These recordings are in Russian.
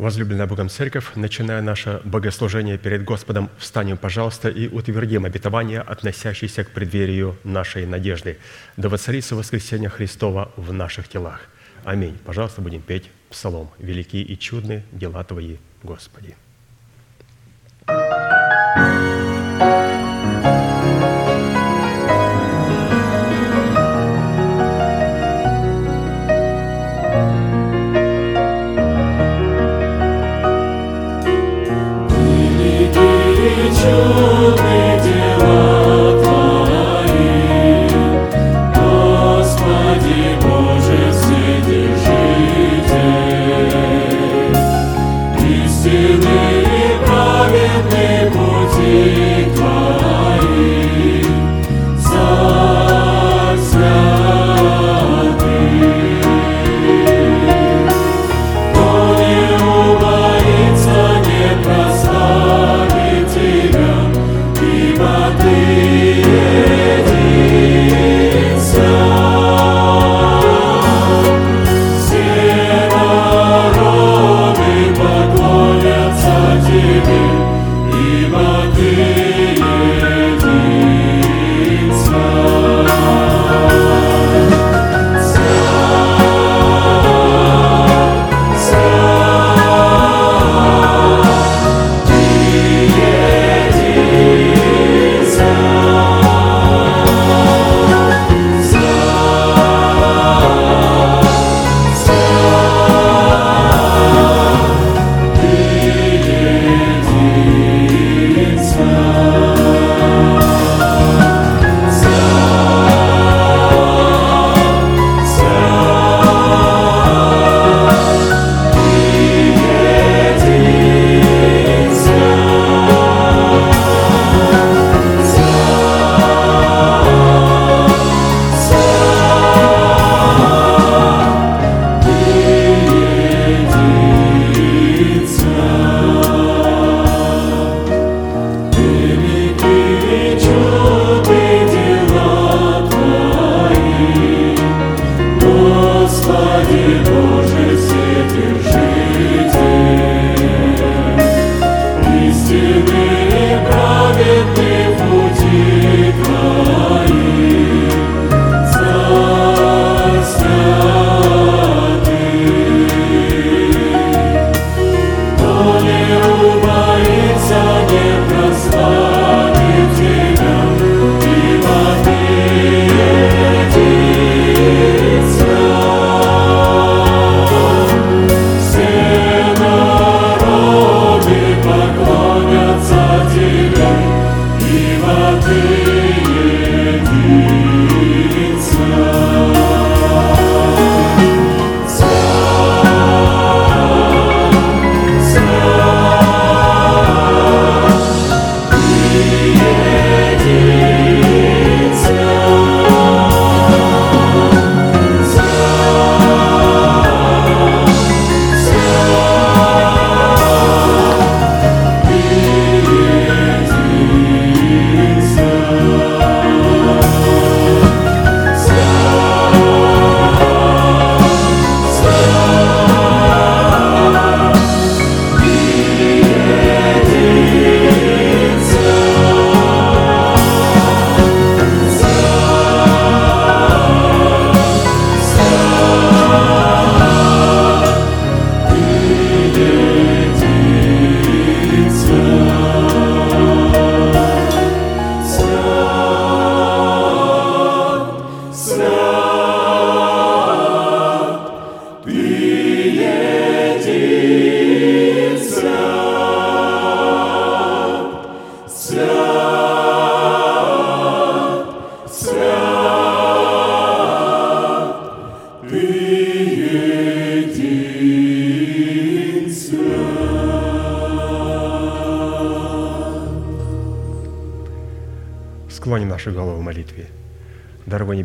Возлюбленная Богом Церковь, начиная наше богослужение перед Господом, встанем, пожалуйста, и утвердим обетование, относящееся к преддверию нашей надежды. Да воцарится воскресение Христова в наших телах. Аминь. Пожалуйста, будем петь псалом. «Великие и чудные дела Твои, Господи». чудные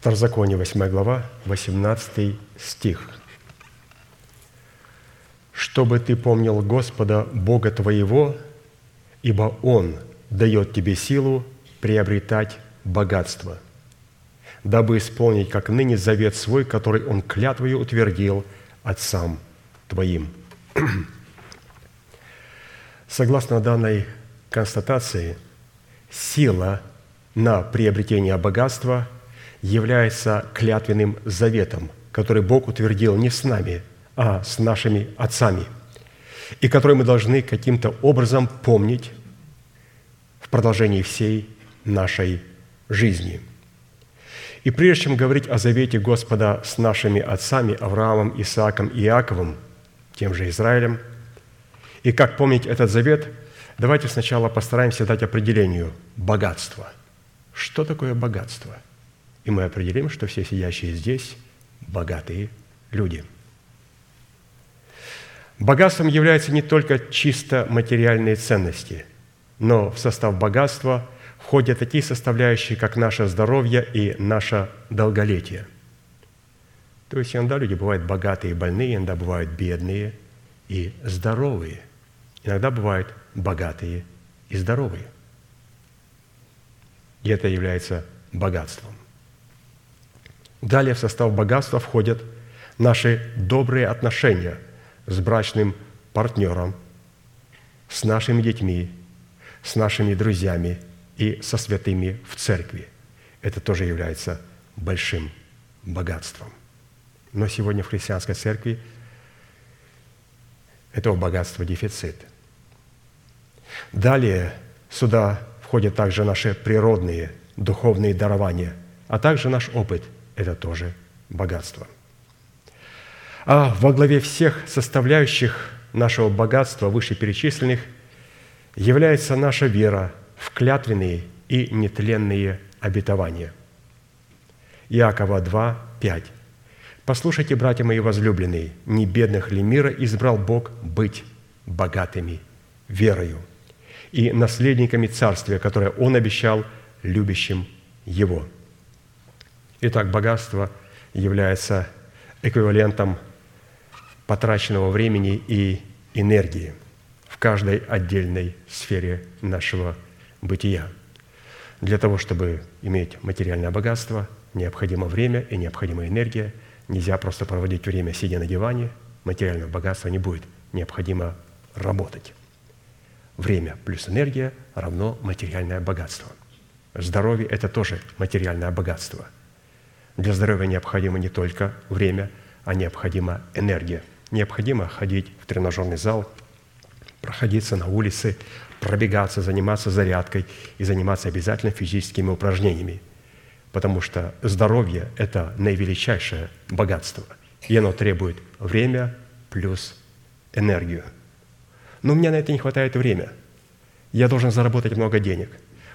Второзаконие, 8 глава, 18 стих. «Чтобы ты помнил Господа, Бога твоего, ибо Он дает тебе силу приобретать богатство, дабы исполнить, как ныне, завет свой, который Он клятвою утвердил отцам твоим». Согласно данной констатации, сила на приобретение богатства является клятвенным заветом, который Бог утвердил не с нами, а с нашими отцами, и который мы должны каким-то образом помнить в продолжении всей нашей жизни. И прежде чем говорить о завете Господа с нашими отцами Авраамом, Исааком и Иаковом, тем же Израилем, и как помнить этот завет, давайте сначала постараемся дать определению богатства. Что такое богатство? И мы определим, что все сидящие здесь – богатые люди. Богатством являются не только чисто материальные ценности, но в состав богатства входят такие составляющие, как наше здоровье и наше долголетие. То есть иногда люди бывают богатые и больные, иногда бывают бедные и здоровые. Иногда бывают богатые и здоровые. И это является богатством. Далее в состав богатства входят наши добрые отношения с брачным партнером, с нашими детьми, с нашими друзьями и со святыми в церкви. Это тоже является большим богатством. Но сегодня в христианской церкви этого богатства дефицит. Далее сюда входят также наши природные духовные дарования, а также наш опыт – это тоже богатство. А во главе всех составляющих нашего богатства, вышеперечисленных, является наша вера в клятвенные и нетленные обетования. Иакова 2, 5. «Послушайте, братья мои возлюбленные, не бедных ли мира избрал Бог быть богатыми верою и наследниками царствия, которое Он обещал любящим Его». Итак, богатство является эквивалентом потраченного времени и энергии в каждой отдельной сфере нашего бытия. Для того, чтобы иметь материальное богатство, необходимо время и необходима энергия. Нельзя просто проводить время, сидя на диване. Материального богатства не будет. Необходимо работать. Время плюс энергия равно материальное богатство. Здоровье – это тоже материальное богатство. Для здоровья необходимо не только время, а необходима энергия – необходимо ходить в тренажерный зал, проходиться на улице, пробегаться, заниматься зарядкой и заниматься обязательно физическими упражнениями, потому что здоровье – это наивеличайшее богатство, и оно требует время плюс энергию. Но у меня на это не хватает времени. Я должен заработать много денег.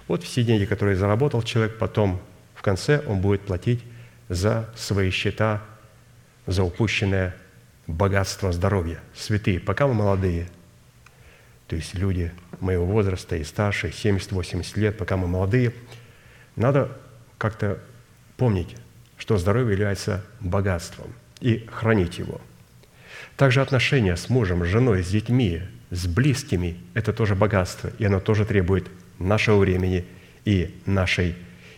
Вот все деньги, которые заработал человек, потом в конце он будет платить за свои счета, за упущенное богатство здоровья. Святые, пока мы молодые, то есть люди моего возраста и старше, 70-80 лет, пока мы молодые, надо как-то помнить, что здоровье является богатством и хранить его. Также отношения с мужем, с женой, с детьми, с близкими – это тоже богатство, и оно тоже требует нашего времени и нашей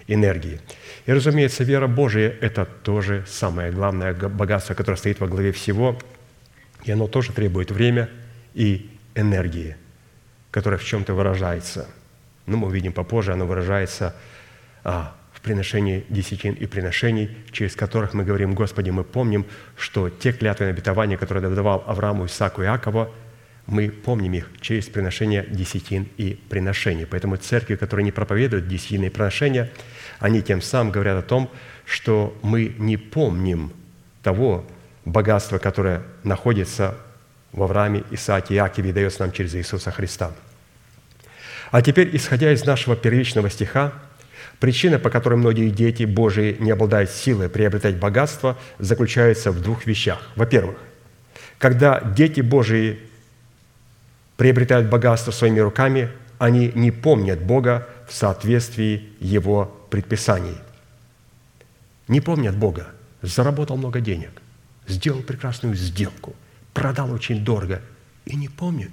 энергии. И, разумеется, вера Божия – это тоже самое главное богатство, которое стоит во главе всего, и оно тоже требует время и энергии, которая в чем-то выражается. Ну, мы увидим попозже, оно выражается а, в приношении десятин и приношений, через которых мы говорим, Господи, мы помним, что те клятвы обетования, которые давал Аврааму, Исааку и Иакова – мы помним их через приношение десятин и приношений. Поэтому церкви, которые не проповедуют десятины и приношения, они тем самым говорят о том, что мы не помним того богатства, которое находится в Аврааме, Исааке и Иакове и дается нам через Иисуса Христа. А теперь, исходя из нашего первичного стиха, причина, по которой многие дети Божии не обладают силой приобретать богатство, заключается в двух вещах. Во-первых, когда дети Божии приобретают богатство своими руками, они не помнят Бога в соответствии Его предписаний. Не помнят Бога. Заработал много денег, сделал прекрасную сделку, продал очень дорого и не помнит,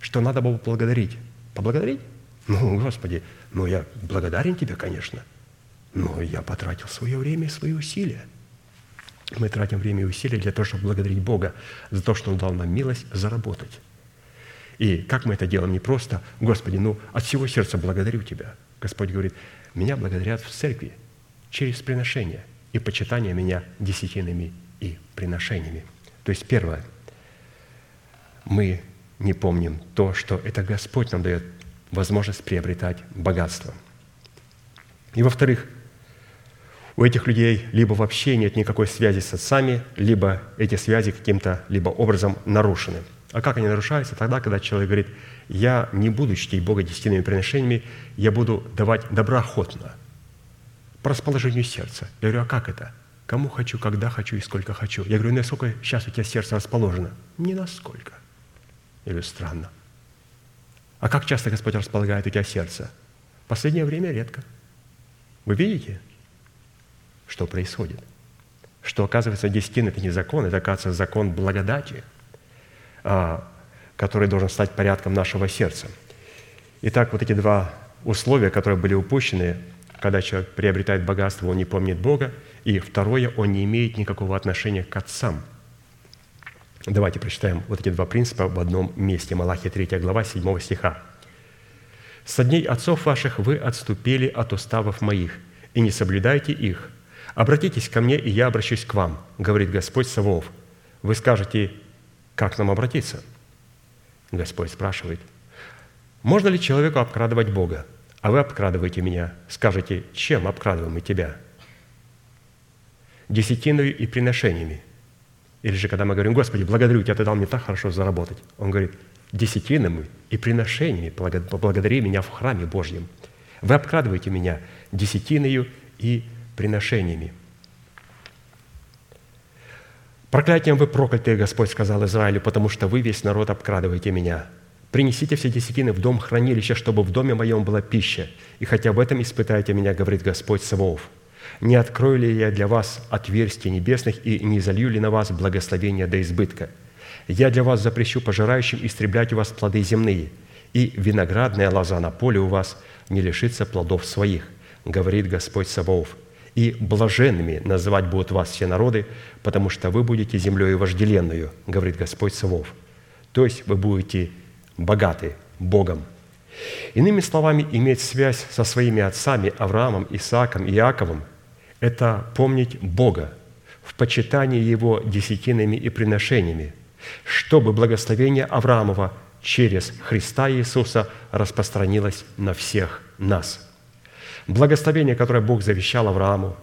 что надо было поблагодарить. Поблагодарить? Ну, Господи, ну я благодарен Тебе, конечно, но я потратил свое время и свои усилия. Мы тратим время и усилия для того, чтобы благодарить Бога за то, что Он дал нам милость заработать. И как мы это делаем? Не просто, Господи, ну от всего сердца благодарю Тебя. Господь говорит, меня благодарят в церкви через приношение и почитание меня десятинами и приношениями. То есть первое, мы не помним то, что это Господь нам дает возможность приобретать богатство. И во-вторых, у этих людей либо вообще нет никакой связи с отцами, либо эти связи каким-то либо образом нарушены – а как они нарушаются? Тогда, когда человек говорит, я не буду чтить Бога десятинными приношениями, я буду давать доброохотно, по расположению сердца. Я говорю, а как это? Кому хочу, когда хочу и сколько хочу. Я говорю, насколько сейчас у тебя сердце расположено? Не насколько. Я говорю, странно. А как часто Господь располагает у тебя сердце? Последнее время редко. Вы видите, что происходит? Что, оказывается, десятин – это не закон, это, оказывается, закон благодати – а, который должен стать порядком нашего сердца. Итак, вот эти два условия, которые были упущены, когда человек приобретает богатство, он не помнит Бога, и второе, он не имеет никакого отношения к отцам. Давайте прочитаем вот эти два принципа в одном месте. Малахия 3 глава 7 стиха. Со дней отцов ваших вы отступили от уставов моих, и не соблюдайте их. Обратитесь ко мне, и я обращусь к вам, говорит Господь Савов. Вы скажете, как нам обратиться? Господь спрашивает, можно ли человеку обкрадывать Бога? А вы обкрадываете меня. Скажете, чем обкрадываем мы тебя? Десятиною и приношениями. Или же, когда мы говорим, Господи, благодарю Тебя, Ты дал мне так хорошо заработать. Он говорит, десятинами и приношениями поблагодари меня в храме Божьем. Вы обкрадываете меня десятиною и приношениями. Проклятием вы проклятые, Господь сказал Израилю, потому что вы весь народ обкрадываете меня. Принесите все десятины в дом хранилища, чтобы в доме моем была пища. И хотя в этом испытайте меня, говорит Господь Саваоф. Не открою ли я для вас отверстия небесных и не залью ли на вас благословения до избытка? Я для вас запрещу пожирающим истреблять у вас плоды земные, и виноградная лоза на поле у вас не лишится плодов своих, говорит Господь Саваоф. И блаженными называть будут вас все народы, потому что вы будете землей вожделенную, говорит Господь Савов. То есть вы будете богаты Богом. Иными словами, иметь связь со своими отцами Авраамом, Исааком и Иаковом – это помнить Бога в почитании Его десятинами и приношениями, чтобы благословение Авраамова через Христа Иисуса распространилось на всех нас. Благословение, которое Бог завещал Аврааму,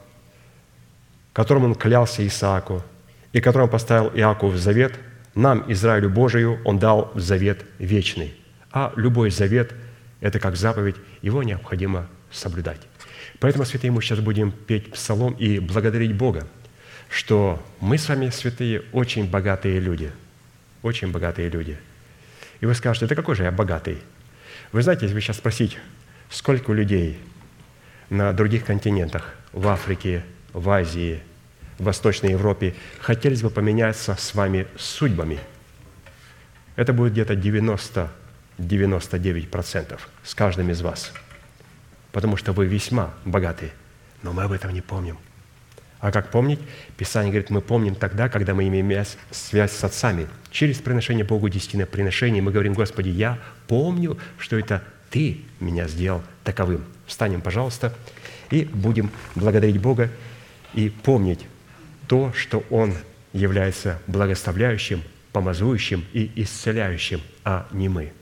которым Он клялся Исааку и которым поставил Иакову в завет – нам, Израилю Божию, Он дал завет вечный. А любой завет – это как заповедь, его необходимо соблюдать. Поэтому, святые, мы сейчас будем петь псалом и благодарить Бога, что мы с вами, святые, очень богатые люди. Очень богатые люди. И вы скажете, да какой же я богатый? Вы знаете, если вы сейчас спросить, сколько людей на других континентах, в Африке, в Азии – в Восточной Европе, хотелось бы поменяться с вами судьбами. Это будет где-то 90-99% с каждым из вас. Потому что вы весьма богаты, но мы об этом не помним. А как помнить? Писание говорит, мы помним тогда, когда мы имеем связь с отцами. Через приношение Богу десятины приношений мы говорим, Господи, я помню, что это Ты меня сделал таковым. Встанем, пожалуйста, и будем благодарить Бога и помнить то, что Он является благословляющим, помазующим и исцеляющим, а не мы –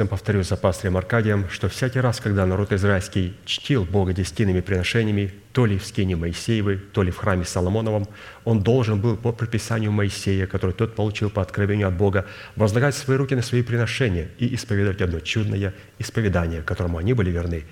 удовольствием повторю за пастырем Аркадием, что всякий раз, когда народ израильский чтил Бога десятинными приношениями, то ли в скине Моисеевой, то ли в храме Соломоновом, он должен был по предписанию Моисея, который тот получил по откровению от Бога, возлагать свои руки на свои приношения и исповедовать одно чудное исповедание, которому они были верны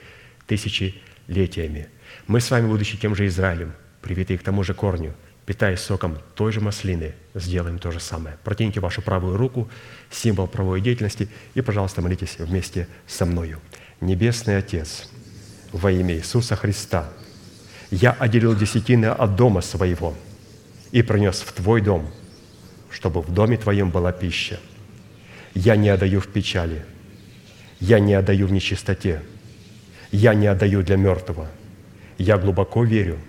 тысячелетиями. Мы с вами, будучи тем же Израилем, привитые к тому же корню – питаясь соком той же маслины, сделаем то же самое. Протяните вашу правую руку, символ правовой деятельности, и, пожалуйста, молитесь вместе со мною. Небесный Отец, во имя Иисуса Христа, я отделил десятины от дома своего и принес в Твой дом, чтобы в доме Твоем была пища. Я не отдаю в печали, я не отдаю в нечистоте, я не отдаю для мертвого. Я глубоко верю –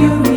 you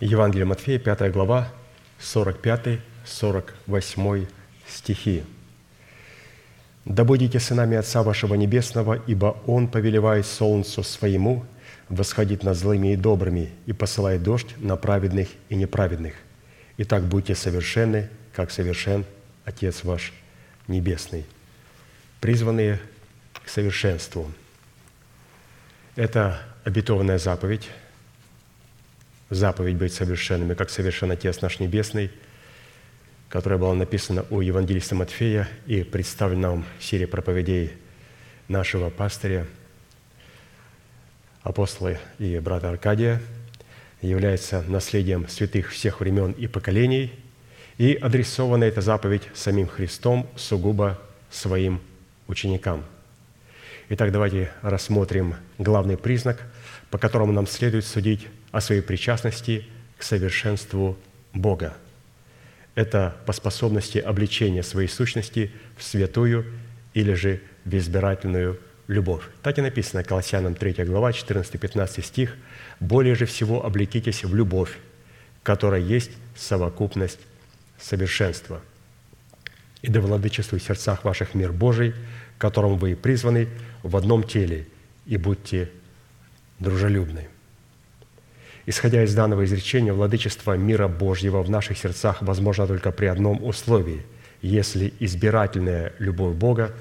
Евангелие Матфея, 5 глава, 45-48 стихи. «Да будете сынами Отца вашего Небесного, ибо Он повелевает солнцу своему восходить над злыми и добрыми и посылает дождь на праведных и неправедных. Итак, будьте совершенны, как совершен Отец ваш Небесный». Призванные к совершенству. Это обетованная заповедь, заповедь быть совершенными, как совершен Отец наш Небесный, которая была написана у евангелиста Матфея и представлена нам в серии проповедей нашего пастыря, апостола и брата Аркадия, является наследием святых всех времен и поколений, и адресована эта заповедь самим Христом сугубо своим ученикам. Итак, давайте рассмотрим главный признак, по которому нам следует судить о своей причастности к совершенству Бога. Это по способности обличения своей сущности в святую или же в избирательную любовь. Так и написано Колоссянам 3 глава, 14-15 стих. «Более же всего облекитесь в любовь, которая есть совокупность совершенства. И да владычествует в сердцах ваших мир Божий, которому вы и призваны в одном теле, и будьте дружелюбны». Исходя из данного изречения, владычество мира Божьего в наших сердцах возможно только при одном условии, если избирательная любовь Бога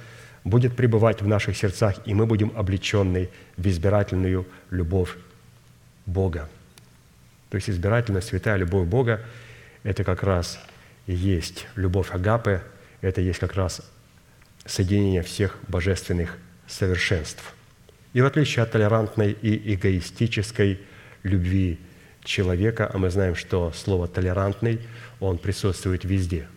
будет пребывать в наших сердцах, и мы будем облеченны в избирательную любовь Бога. То есть избирательная святая любовь Бога – это как раз и есть любовь Агапы, это есть как раз соединение всех божественных совершенств. И в отличие от толерантной и эгоистической любви человека, а мы знаем, что слово «толерантный», он присутствует везде.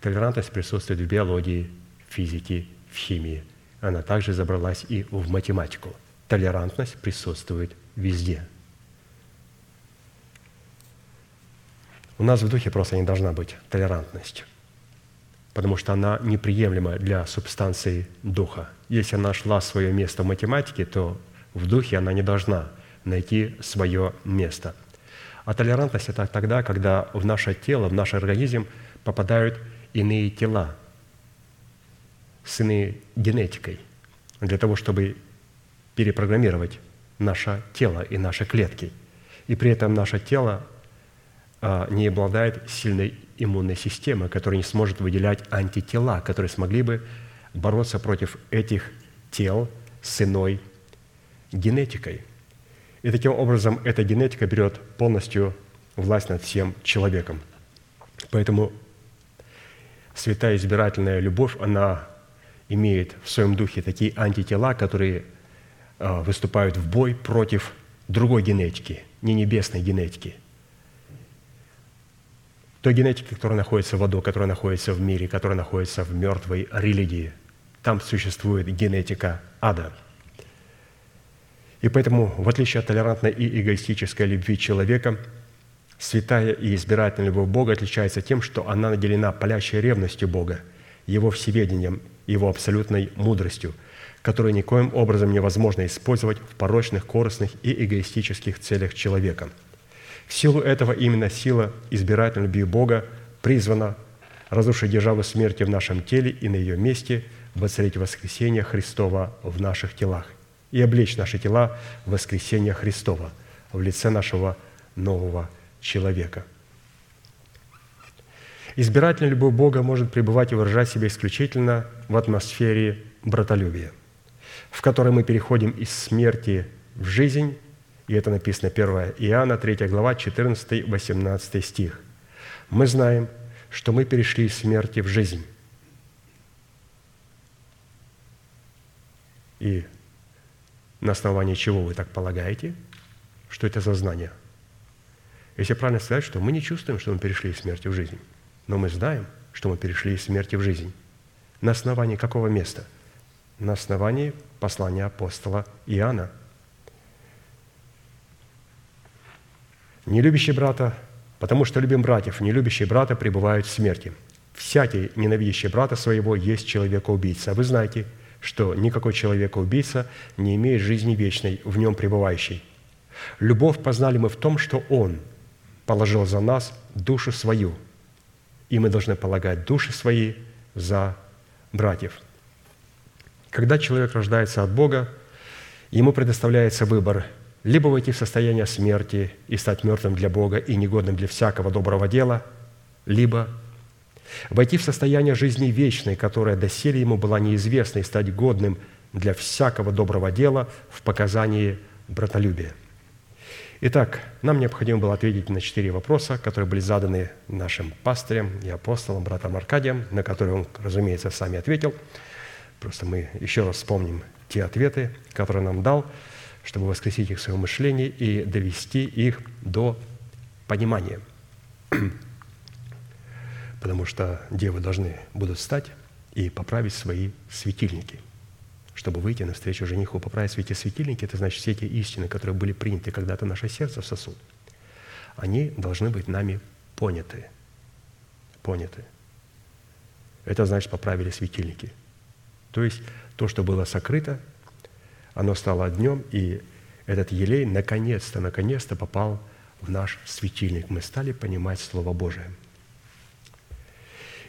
Толерантность присутствует в биологии, физике, в химии. Она также забралась и в математику. Толерантность присутствует везде. У нас в духе просто не должна быть толерантность, потому что она неприемлема для субстанции духа. Если она нашла свое место в математике, то в духе она не должна найти свое место. А толерантность – это тогда, когда в наше тело, в наш организм попадают иные тела с иной генетикой, для того, чтобы перепрограммировать наше тело и наши клетки. И при этом наше тело а, не обладает сильной иммунной системой, которая не сможет выделять антитела, которые смогли бы бороться против этих тел с иной генетикой. И таким образом эта генетика берет полностью власть над всем человеком. Поэтому святая избирательная любовь, она имеет в своем духе такие антитела, которые а, выступают в бой против другой генетики, не небесной генетики. Той генетики, которая находится в аду, которая находится в мире, которая находится в мертвой религии. Там существует генетика ада. И поэтому, в отличие от толерантной и эгоистической любви человека, святая и избирательная любовь Бога отличается тем, что она наделена палящей ревностью Бога, Его всеведением его абсолютной мудростью, которую никоим образом невозможно использовать в порочных, корыстных и эгоистических целях человека. В силу этого именно сила избирательной любви Бога призвана разрушить державу смерти в нашем теле и на ее месте воцарить воскресение Христова в наших телах и облечь наши тела в воскресение Христова в лице нашего нового человека – Избирательная любовь Бога может пребывать и выражать себя исключительно в атмосфере братолюбия, в которой мы переходим из смерти в жизнь, и это написано 1 Иоанна, 3 глава, 14-18 стих. Мы знаем, что мы перешли из смерти в жизнь. И на основании чего вы так полагаете, что это за знание? Если правильно сказать, что мы не чувствуем, что мы перешли из смерти в жизнь. Но мы знаем, что мы перешли из смерти в жизнь. На основании какого места? На основании послания апостола Иоанна. Не любящий брата, потому что любим братьев, не любящие брата пребывают в смерти. Всякий, ненавидящий брата своего, есть человека-убийца. Вы знаете, что никакой человека-убийца не имеет жизни вечной, в нем пребывающей. Любовь познали мы в том, что Он положил за нас душу свою – и мы должны полагать души свои за братьев. Когда человек рождается от Бога, ему предоставляется выбор либо войти в состояние смерти и стать мертвым для Бога и негодным для всякого доброго дела, либо войти в состояние жизни вечной, которая доселе ему была неизвестна, и стать годным для всякого доброго дела в показании братолюбия. Итак, нам необходимо было ответить на четыре вопроса, которые были заданы нашим пастырем и апостолом, братом Аркадием, на которые он, разумеется, сами ответил. Просто мы еще раз вспомним те ответы, которые нам дал, чтобы воскресить их в своем мышлении и довести их до понимания. Потому что девы должны будут встать и поправить свои светильники – чтобы выйти навстречу жениху, поправить эти светильники, это значит все эти истины, которые были приняты когда-то в наше сердце в сосуд, они должны быть нами поняты. Поняты. Это значит, поправили светильники. То есть то, что было сокрыто, оно стало днем, и этот елей наконец-то, наконец-то попал в наш светильник. Мы стали понимать Слово Божие –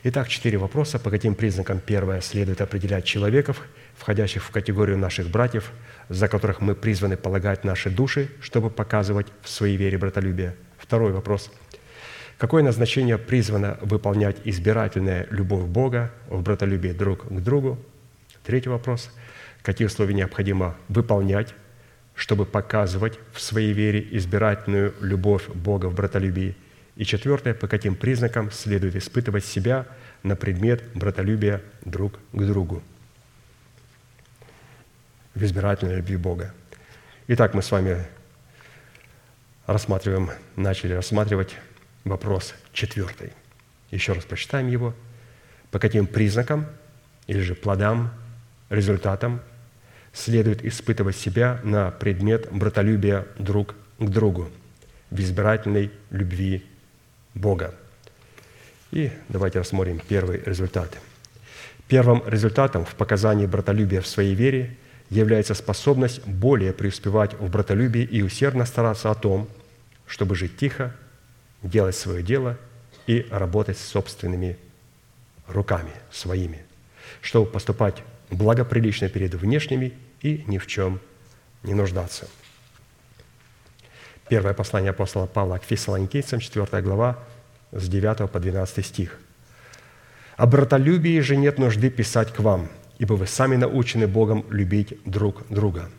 Итак, четыре вопроса. По каким признакам первое следует определять человеков, входящих в категорию наших братьев, за которых мы призваны полагать наши души, чтобы показывать в своей вере братолюбие? Второй вопрос. Какое назначение призвано выполнять избирательная любовь Бога в братолюбии друг к другу? Третий вопрос. Какие условия необходимо выполнять чтобы показывать в своей вере избирательную любовь Бога в братолюбии. И четвертое, по каким признакам следует испытывать себя на предмет братолюбия друг к другу в избирательной любви Бога. Итак, мы с вами рассматриваем, начали рассматривать вопрос четвертый. Еще раз прочитаем его. По каким признакам или же плодам, результатам следует испытывать себя на предмет братолюбия друг к другу в избирательной любви Бога. И давайте рассмотрим первый результат. Первым результатом в показании братолюбия в своей вере является способность более преуспевать в братолюбии и усердно стараться о том, чтобы жить тихо, делать свое дело и работать собственными руками своими, чтобы поступать благоприлично перед внешними и ни в чем не нуждаться. Первое послание апостола Павла к фессалоникийцам, 4 глава, с 9 по 12 стих. «О братолюбии же нет нужды писать к вам, ибо вы сами научены Богом любить друг друга,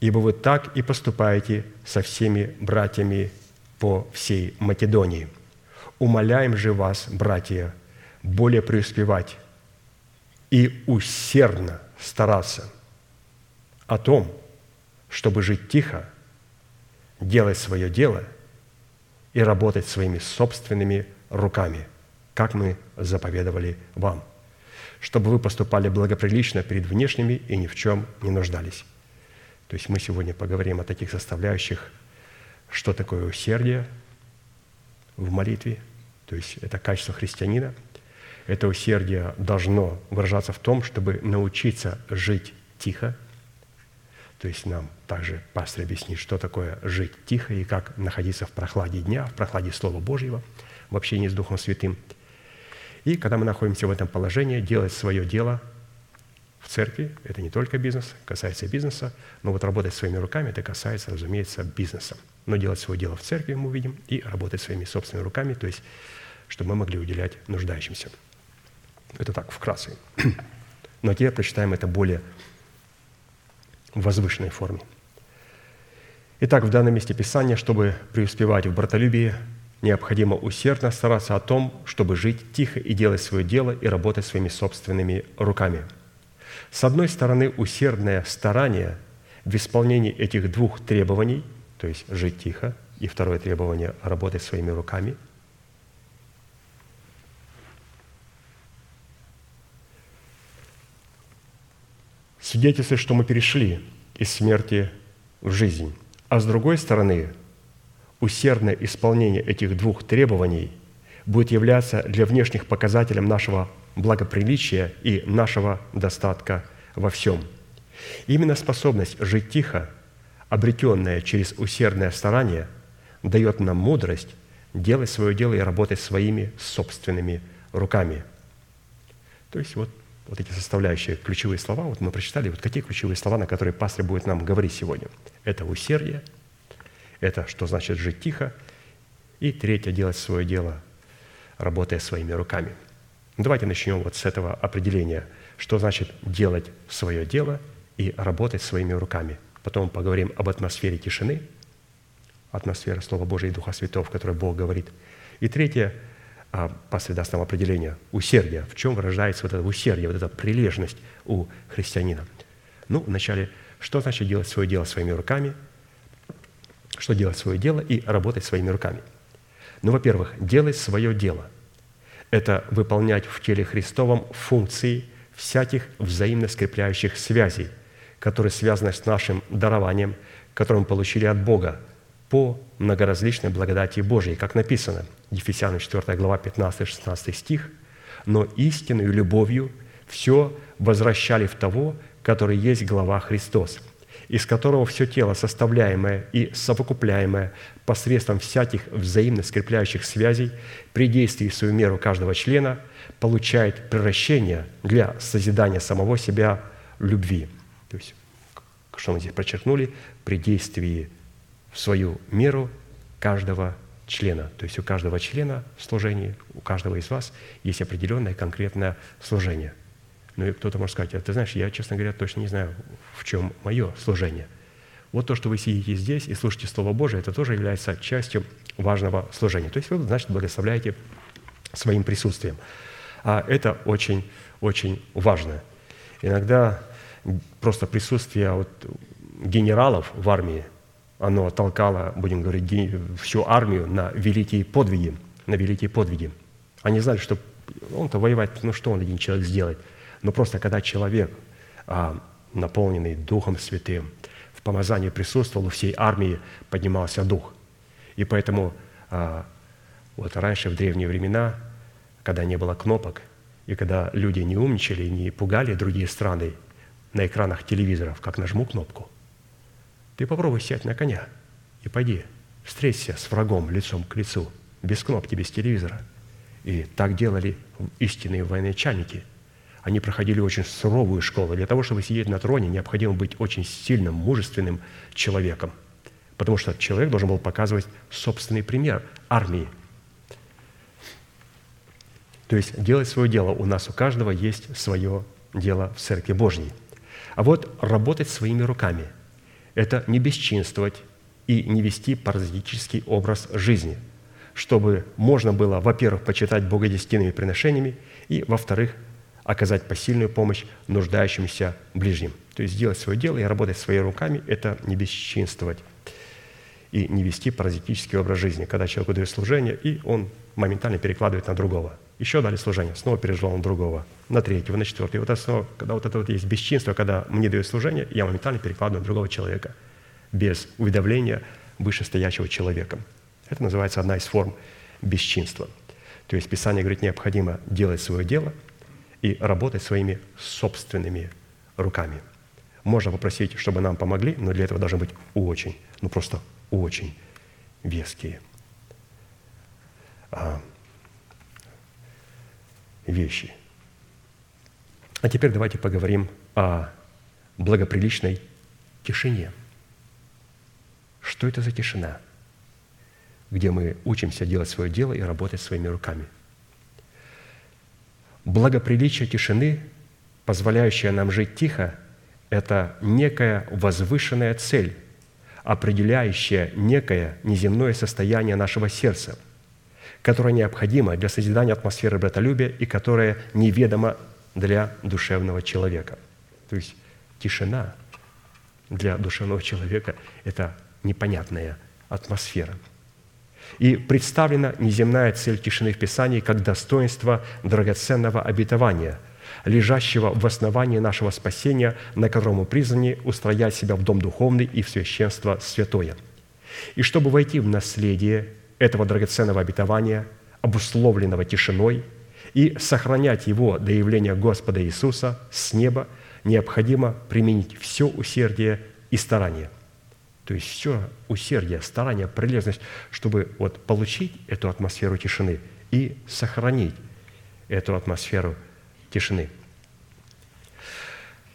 ибо вы так и поступаете со всеми братьями по всей Македонии. Умоляем же вас, братья, более преуспевать и усердно стараться о том, чтобы жить тихо, делать свое дело и работать своими собственными руками, как мы заповедовали вам, чтобы вы поступали благоприлично перед внешними и ни в чем не нуждались. То есть мы сегодня поговорим о таких составляющих, что такое усердие в молитве, то есть это качество христианина – это усердие должно выражаться в том, чтобы научиться жить тихо. То есть нам также пастор объяснит, что такое жить тихо и как находиться в прохладе дня, в прохладе Слова Божьего, в общении с Духом Святым. И когда мы находимся в этом положении, делать свое дело в церкви, это не только бизнес, касается бизнеса, но вот работать своими руками, это касается, разумеется, бизнеса. Но делать свое дело в церкви мы увидим и работать своими собственными руками, то есть чтобы мы могли уделять нуждающимся. Это так, вкратце. Но теперь прочитаем это более в возвышенной форме. Итак, в данном месте Писания, чтобы преуспевать в братолюбии, необходимо усердно стараться о том, чтобы жить тихо и делать свое дело и работать своими собственными руками. С одной стороны, усердное старание в исполнении этих двух требований, то есть жить тихо, и второе требование – работать своими руками – свидетельствует, что мы перешли из смерти в жизнь. А с другой стороны, усердное исполнение этих двух требований будет являться для внешних показателем нашего благоприличия и нашего достатка во всем. Именно способность жить тихо, обретенная через усердное старание, дает нам мудрость делать свое дело и работать своими собственными руками. То есть вот вот эти составляющие, ключевые слова, вот мы прочитали, вот какие ключевые слова, на которые пастор будет нам говорить сегодня. Это усердие, это что значит жить тихо, и третье, делать свое дело, работая своими руками. Давайте начнем вот с этого определения, что значит делать свое дело и работать своими руками. Потом поговорим об атмосфере тишины, атмосфера Слова Божия и Духа Святого, в которой Бог говорит. И третье – а нам определение усердия. В чем выражается вот это усердие, вот эта прилежность у христианина? Ну, вначале, что значит делать свое дело своими руками? Что делать свое дело и работать своими руками? Ну, во-первых, делать свое дело – это выполнять в теле Христовом функции всяких взаимно скрепляющих связей, которые связаны с нашим дарованием, которое мы получили от Бога по многоразличной благодати Божией, как написано – Ефесянам 4 глава 15-16 стих, «Но истинную любовью все возвращали в того, который есть глава Христос, из которого все тело, составляемое и совокупляемое посредством всяких взаимно скрепляющих связей, при действии в свою меру каждого члена, получает превращение для созидания самого себя любви». То есть, что мы здесь подчеркнули, при действии в свою меру каждого члена. То есть у каждого члена в служении, у каждого из вас есть определенное конкретное служение. Ну и кто-то может сказать, а ты знаешь, я, честно говоря, точно не знаю, в чем мое служение. Вот то, что вы сидите здесь и слушаете Слово Божие, это тоже является частью важного служения. То есть вы, значит, благословляете своим присутствием. А это очень, очень важно. Иногда просто присутствие вот генералов в армии, оно толкало, будем говорить, всю армию на великие подвиги, на великие подвиги. Они знали, что он-то воевать, ну что он один человек сделает. Но просто когда человек, а, наполненный Духом Святым, в помазании присутствовал, у всей армии поднимался Дух. И поэтому а, вот раньше, в древние времена, когда не было кнопок, и когда люди не умничали, не пугали другие страны на экранах телевизоров, как нажму кнопку, ты попробуй сядь на коня и пойди, встреться с врагом лицом к лицу, без кнопки, без телевизора. И так делали истинные военачальники. Они проходили очень суровую школу. Для того, чтобы сидеть на троне, необходимо быть очень сильным, мужественным человеком. Потому что человек должен был показывать собственный пример армии. То есть делать свое дело. У нас у каждого есть свое дело в Церкви Божьей. А вот работать своими руками – это не бесчинствовать и не вести паразитический образ жизни, чтобы можно было, во-первых, почитать Бога десятинными приношениями, и, во-вторых, оказать посильную помощь нуждающимся ближним. То есть делать свое дело и работать своими руками – это не бесчинствовать и не вести паразитический образ жизни, когда человеку дают служение, и он моментально перекладывает на другого. Еще дали служение, снова пережил на другого, на третьего, на четвертого. И вот это снова, когда вот это вот есть бесчинство, когда мне дают служение, я моментально перекладываю на другого человека без уведомления вышестоящего человека. Это называется одна из форм бесчинства. То есть Писание говорит, необходимо делать свое дело и работать своими собственными руками. Можно попросить, чтобы нам помогли, но для этого должны быть очень, ну просто очень веские а, вещи. А теперь давайте поговорим о благоприличной тишине. Что это за тишина, где мы учимся делать свое дело и работать своими руками? Благоприличие тишины, позволяющая нам жить тихо, это некая возвышенная цель, определяющая некое неземное состояние нашего сердца, которое необходимо для созидания атмосферы братолюбия и которое неведомо для душевного человека. То есть тишина для душевного человека – это непонятная атмосфера. И представлена неземная цель тишины в Писании как достоинство драгоценного обетования, лежащего в основании нашего спасения, на котором мы призваны устроять себя в дом духовный и в священство святое. И чтобы войти в наследие этого драгоценного обетования, обусловленного тишиной, и сохранять его до явления Господа Иисуса с неба, необходимо применить все усердие и старание. То есть все усердие, старание, прилежность, чтобы вот получить эту атмосферу тишины и сохранить эту атмосферу тишины.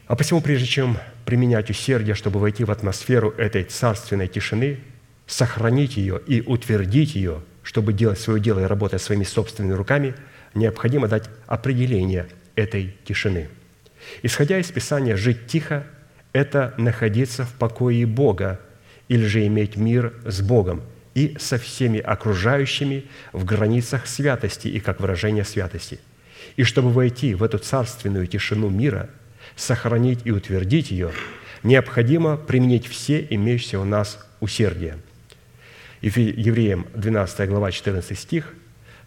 А посему, прежде чем применять усердие, чтобы войти в атмосферу этой царственной тишины, сохранить ее и утвердить ее, чтобы делать свое дело и работать своими собственными руками, необходимо дать определение этой тишины. Исходя из Писания, жить тихо – это находиться в покое Бога или же иметь мир с Богом и со всеми окружающими в границах святости и как выражение святости. И чтобы войти в эту царственную тишину мира, сохранить и утвердить ее, необходимо применить все имеющиеся у нас усердия. Евреям 12 глава 14 стих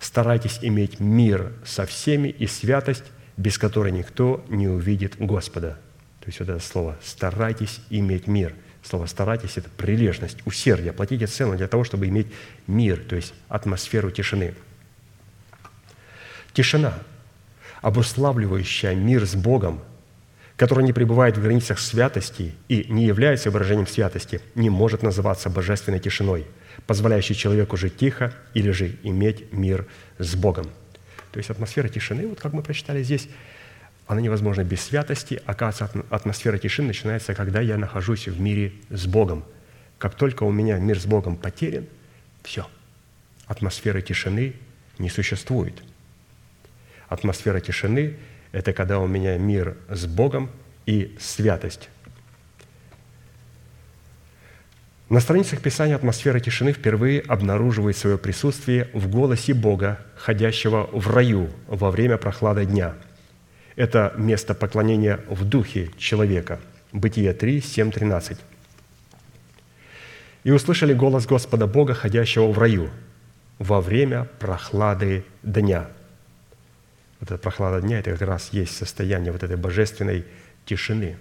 «Старайтесь иметь мир со всеми и святость, без которой никто не увидит Господа». То есть вот это слово «старайтесь иметь мир». Слово «старайтесь» – это прилежность, усердие. Платите цену для того, чтобы иметь мир, то есть атмосферу тишины. Тишина, обуславливающая мир с Богом, который не пребывает в границах святости и не является выражением святости, не может называться божественной тишиной, позволяющей человеку жить тихо или же иметь мир с Богом. То есть атмосфера тишины, вот как мы прочитали здесь, она невозможна без святости. Оказывается, атмосфера тишины начинается, когда я нахожусь в мире с Богом. Как только у меня мир с Богом потерян, все, атмосферы тишины не существует. Атмосфера тишины – это когда у меня мир с Богом и святость. На страницах Писания атмосфера тишины впервые обнаруживает свое присутствие в голосе Бога, ходящего в раю во время прохлады дня. Это место поклонения в духе человека. Бытие 3, 7, 13. «И услышали голос Господа Бога, ходящего в раю, во время прохлады дня». Вот эта прохлада дня – это как раз есть состояние вот этой божественной тишины.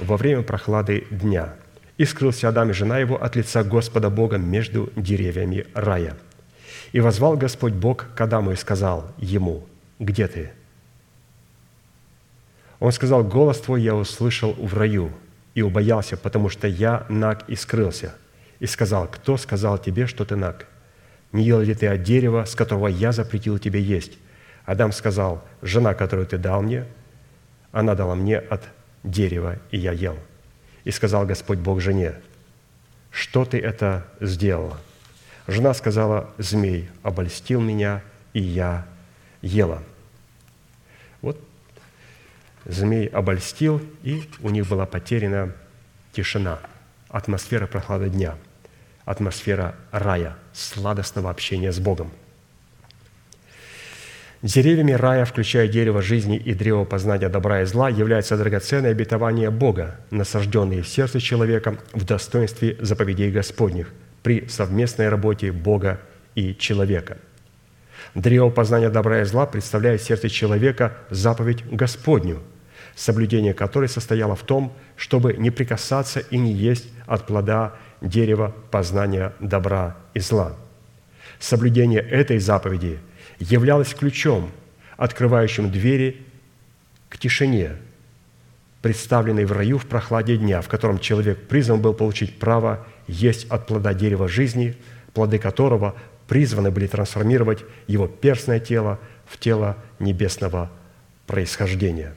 Во время прохлады дня – и скрылся Адам и жена его от лица Господа Бога между деревьями рая. И возвал Господь Бог к Адаму и сказал ему, «Где ты?» Он сказал, «Голос твой я услышал в раю, и убоялся, потому что я наг и скрылся». И сказал, «Кто сказал тебе, что ты наг? Не ел ли ты от дерева, с которого я запретил тебе есть?» Адам сказал, «Жена, которую ты дал мне, она дала мне от дерева, и я ел». И сказал Господь Бог жене, что ты это сделала? Жена сказала, змей обольстил меня, и я ела. Вот змей обольстил, и у них была потеряна тишина, атмосфера прохлады дня, атмосфера рая, сладостного общения с Богом – Деревьями рая, включая дерево жизни и древо познания добра и зла, является драгоценное обетование Бога, насажденные в сердце человека в достоинстве заповедей Господних при совместной работе Бога и человека. Древо познания добра и зла представляет в сердце человека заповедь Господню, соблюдение которой состояло в том, чтобы не прикасаться и не есть от плода дерева познания добра и зла. Соблюдение этой заповеди – являлась ключом, открывающим двери к тишине, представленной в раю в прохладе дня, в котором человек призван был получить право есть от плода дерева жизни, плоды которого призваны были трансформировать его перстное тело в тело небесного происхождения.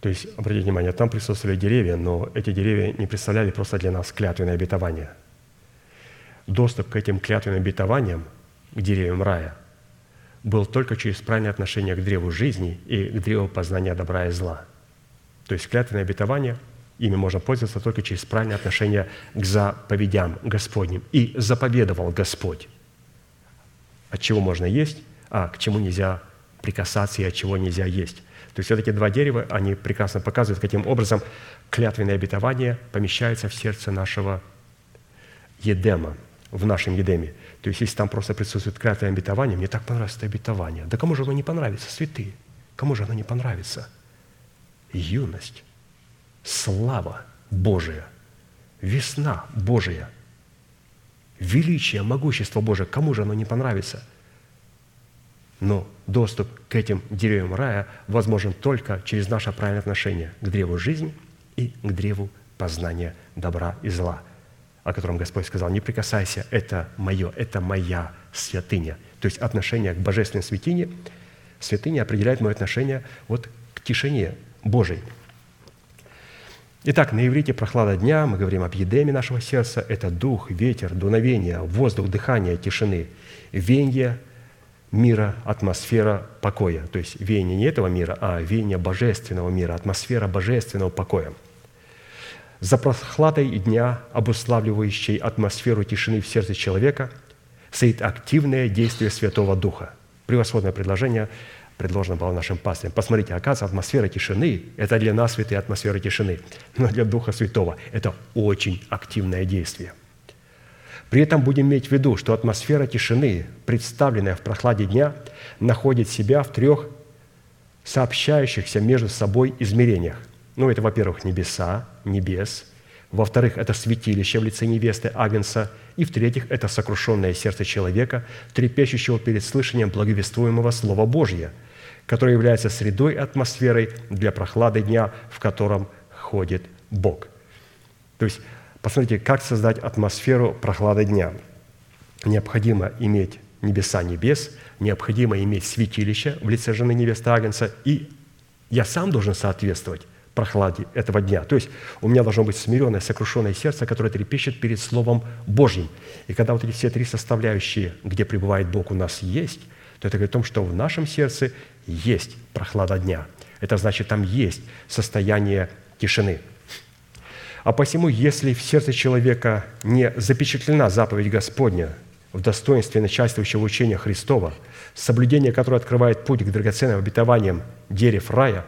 То есть, обратите внимание, там присутствовали деревья, но эти деревья не представляли просто для нас клятвенное обетование – доступ к этим клятвенным обетованиям, к деревьям рая, был только через правильное отношение к древу жизни и к древу познания добра и зла. То есть клятвенное обетование, ими можно пользоваться только через правильное отношение к заповедям Господним. И заповедовал Господь, от чего можно есть, а к чему нельзя прикасаться и от чего нельзя есть. То есть эти два дерева, они прекрасно показывают, каким образом клятвенное обетование помещается в сердце нашего Едема – в нашем Едеме. То есть, если там просто присутствует клятвое обетование, мне так понравилось это обетование. Да кому же оно не понравится, святые? Кому же оно не понравится? Юность, слава Божия, весна Божия, величие, могущество Божие. Кому же оно не понравится? Но доступ к этим деревьям рая возможен только через наше правильное отношение к древу жизни и к древу познания добра и зла – о котором Господь сказал, не прикасайся, это мое, это моя святыня. То есть отношение к божественной святыне, святыня определяет мое отношение вот к тишине Божией. Итак, на иврите прохлада дня, мы говорим об едеме нашего сердца, это дух, ветер, дуновение, воздух, дыхание, тишины, венье мира, атмосфера покоя. То есть веяние не этого мира, а веяние божественного мира, атмосфера божественного покоя – за прохладой дня, обуславливающей атмосферу тишины в сердце человека, стоит активное действие Святого Духа. Превосходное предложение предложено было нашим пастырям. Посмотрите, оказывается, атмосфера тишины – это для нас святая атмосфера тишины, но для Духа Святого это очень активное действие. При этом будем иметь в виду, что атмосфера тишины, представленная в прохладе дня, находит себя в трех сообщающихся между собой измерениях – ну, это, во-первых, небеса, небес. Во-вторых, это святилище в лице невесты Агнца. И в-третьих, это сокрушенное сердце человека, трепещущего перед слышанием благовествуемого Слова Божьего, которое является средой атмосферой для прохлады дня, в котором ходит Бог. То есть, посмотрите, как создать атмосферу прохлады дня. Необходимо иметь небеса небес, необходимо иметь святилище в лице жены невесты Агнца, и я сам должен соответствовать прохладе этого дня. То есть у меня должно быть смиренное, сокрушенное сердце, которое трепещет перед Словом Божьим. И когда вот эти все три составляющие, где пребывает Бог, у нас есть, то это говорит о том, что в нашем сердце есть прохлада дня. Это значит, там есть состояние тишины. А посему, если в сердце человека не запечатлена заповедь Господня в достоинстве начальствующего учения Христова, соблюдение которое открывает путь к драгоценным обетованиям дерев рая,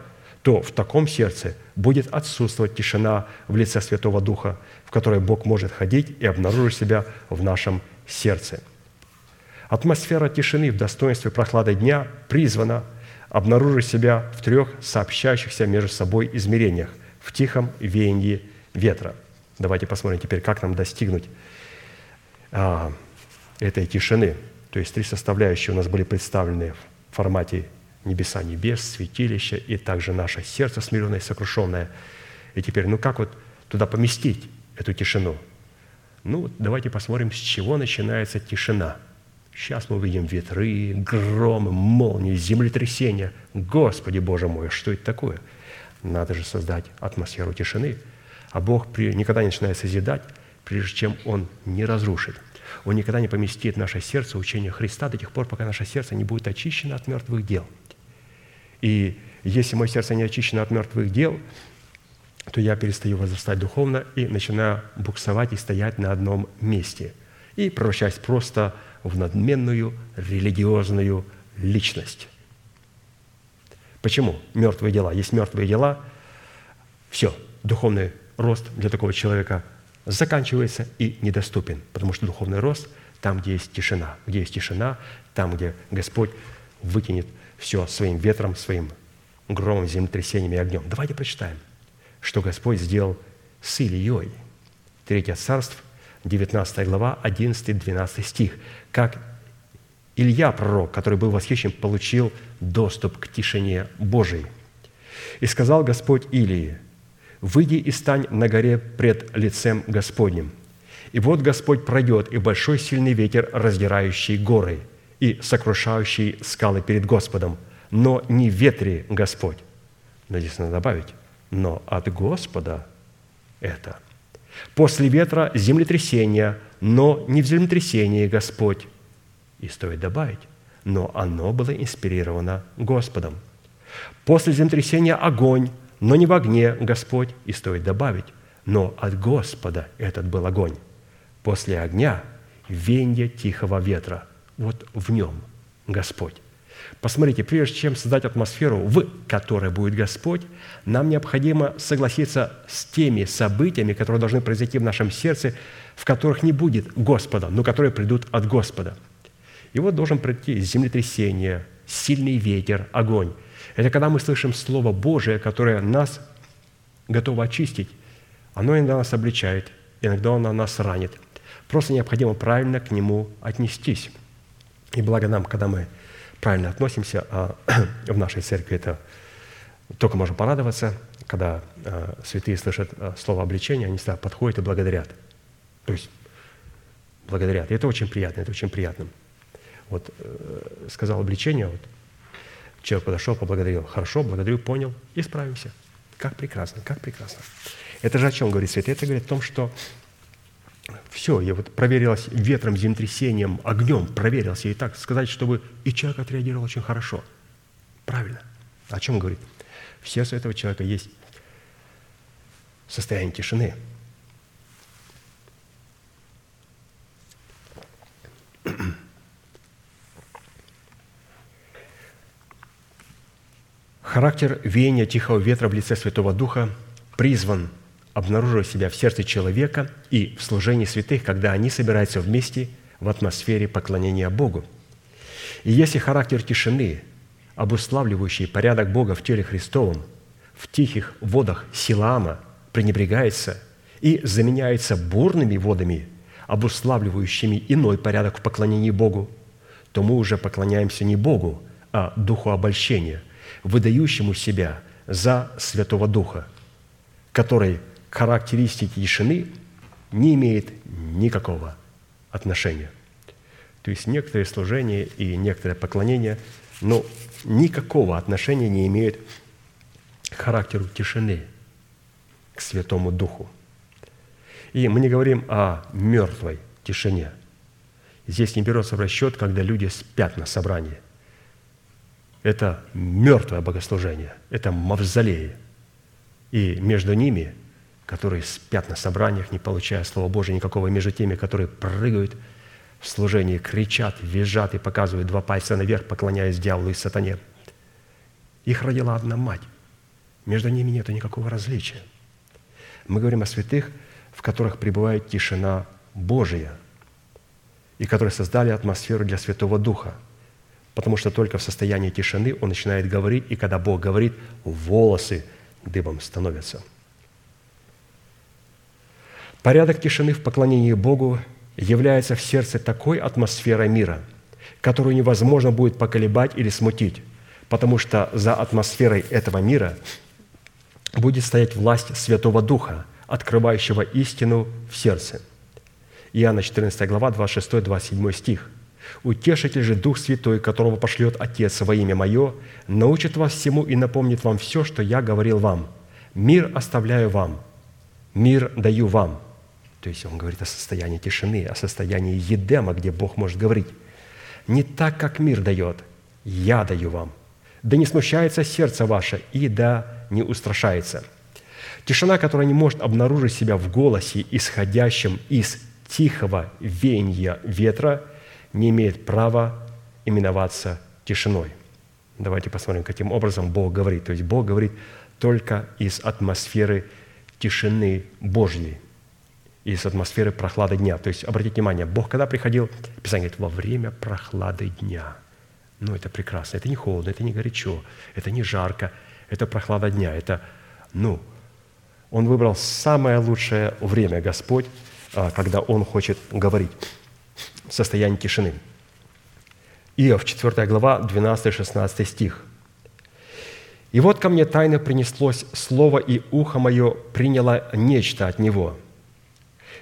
то в таком сердце будет отсутствовать тишина в лице Святого Духа, в которой Бог может ходить и обнаружить себя в нашем сердце. Атмосфера тишины в достоинстве прохлады дня призвана обнаружить себя в трех сообщающихся между собой измерениях – в тихом веянии ветра. Давайте посмотрим теперь, как нам достигнуть а, этой тишины. То есть три составляющие у нас были представлены в формате небеса небес, святилище и также наше сердце смиренное и сокрушенное. И теперь, ну как вот туда поместить эту тишину? Ну, давайте посмотрим, с чего начинается тишина. Сейчас мы увидим ветры, громы, молнии, землетрясения. Господи, Боже мой, что это такое? Надо же создать атмосферу тишины. А Бог никогда не начинает созидать, прежде чем Он не разрушит. Он никогда не поместит в наше сердце учение Христа до тех пор, пока наше сердце не будет очищено от мертвых дел – и если мое сердце не очищено от мертвых дел, то я перестаю возрастать духовно и начинаю буксовать и стоять на одном месте. И превращаюсь просто в надменную религиозную личность. Почему? Мертвые дела. Есть мертвые дела, все, духовный рост для такого человека заканчивается и недоступен, потому что духовный рост там, где есть тишина. Где есть тишина, там, где Господь выкинет все своим ветром, своим громом, землетрясениями и огнем. Давайте прочитаем, что Господь сделал с Ильей. Третье царство, 19 глава, 11-12 стих. Как Илья, пророк, который был восхищен, получил доступ к тишине Божией. «И сказал Господь Илии, «Выйди и стань на горе пред лицем Господним. И вот Господь пройдет, и большой сильный ветер, раздирающий горы – и сокрушающий скалы перед Господом, но не ветре Господь. Но здесь надо добавить, но от Господа это. После ветра землетрясение, но не в землетрясении Господь. И стоит добавить, но оно было инспирировано Господом. После землетрясения огонь, но не в огне Господь. И стоит добавить, но от Господа этот был огонь. После огня венье тихого ветра – вот в нем Господь. Посмотрите, прежде чем создать атмосферу, в которой будет Господь, нам необходимо согласиться с теми событиями, которые должны произойти в нашем сердце, в которых не будет Господа, но которые придут от Господа. И вот должен прийти землетрясение, сильный ветер, огонь. Это когда мы слышим Слово Божие, которое нас готово очистить. Оно иногда нас обличает, иногда оно нас ранит. Просто необходимо правильно к нему отнестись. И благо нам, когда мы правильно относимся, а в нашей церкви это только можно порадоваться, когда э, святые слышат э, слово обличения, они всегда подходят и благодарят. То есть благодарят. И это очень приятно, это очень приятно. Вот э, сказал обличение, вот, человек подошел, поблагодарил. Хорошо, благодарю, понял, исправимся. Как прекрасно, как прекрасно. Это же о чем говорит святые? Это говорит о том, что все, я вот проверилась ветром, землетрясением, огнем, проверился. И так сказать, чтобы и человек отреагировал очень хорошо. Правильно. О чем говорит? В сердце этого человека есть состояние тишины. Характер веяния тихого ветра в лице Святого Духа призван – обнаруживать себя в сердце человека и в служении святых, когда они собираются вместе в атмосфере поклонения Богу. И если характер тишины, обуславливающий порядок Бога в теле Христовом, в тихих водах Силаама пренебрегается и заменяется бурными водами, обуславливающими иной порядок в поклонении Богу, то мы уже поклоняемся не Богу, а Духу обольщения, выдающему себя за Святого Духа, который характеристики тишины не имеет никакого отношения. То есть некоторые служения и некоторое поклонение, но никакого отношения не имеют к характеру тишины, к Святому Духу. И мы не говорим о мертвой тишине. Здесь не берется в расчет, когда люди спят на собрании. – это мертвое богослужение, это мавзолеи. И между ними, которые спят на собраниях, не получая Слова Божия никакого, между теми, которые прыгают в служении, кричат, визжат и показывают два пальца наверх, поклоняясь дьяволу и сатане. Их родила одна мать. Между ними нет никакого различия. Мы говорим о святых, в которых пребывает тишина Божия, и которые создали атмосферу для Святого Духа – потому что только в состоянии тишины он начинает говорить, и когда Бог говорит, волосы дыбом становятся. Порядок тишины в поклонении Богу является в сердце такой атмосферой мира, которую невозможно будет поколебать или смутить, потому что за атмосферой этого мира будет стоять власть Святого Духа, открывающего истину в сердце. Иоанна 14 глава, 26-27 стих – Утешитель же Дух Святой, которого пошлет Отец во имя Мое, научит вас всему и напомнит вам все, что я говорил вам. Мир оставляю вам, мир даю вам». То есть он говорит о состоянии тишины, о состоянии едема, где Бог может говорить. «Не так, как мир дает, я даю вам. Да не смущается сердце ваше, и да не устрашается». Тишина, которая не может обнаружить себя в голосе, исходящем из тихого веяния ветра – не имеет права именоваться тишиной. Давайте посмотрим, каким образом Бог говорит. То есть Бог говорит только из атмосферы тишины Божьей, из атмосферы прохлады дня. То есть, обратите внимание, Бог когда приходил, Писание говорит, во время прохлады дня. Ну, это прекрасно. Это не холодно, это не горячо, это не жарко, это прохлада дня. Это, ну, Он выбрал самое лучшее время, Господь, а, когда Он хочет говорить состояние тишины. Иов, 4 глава, 12-16 стих. «И вот ко мне тайно принеслось слово, и ухо мое приняло нечто от него.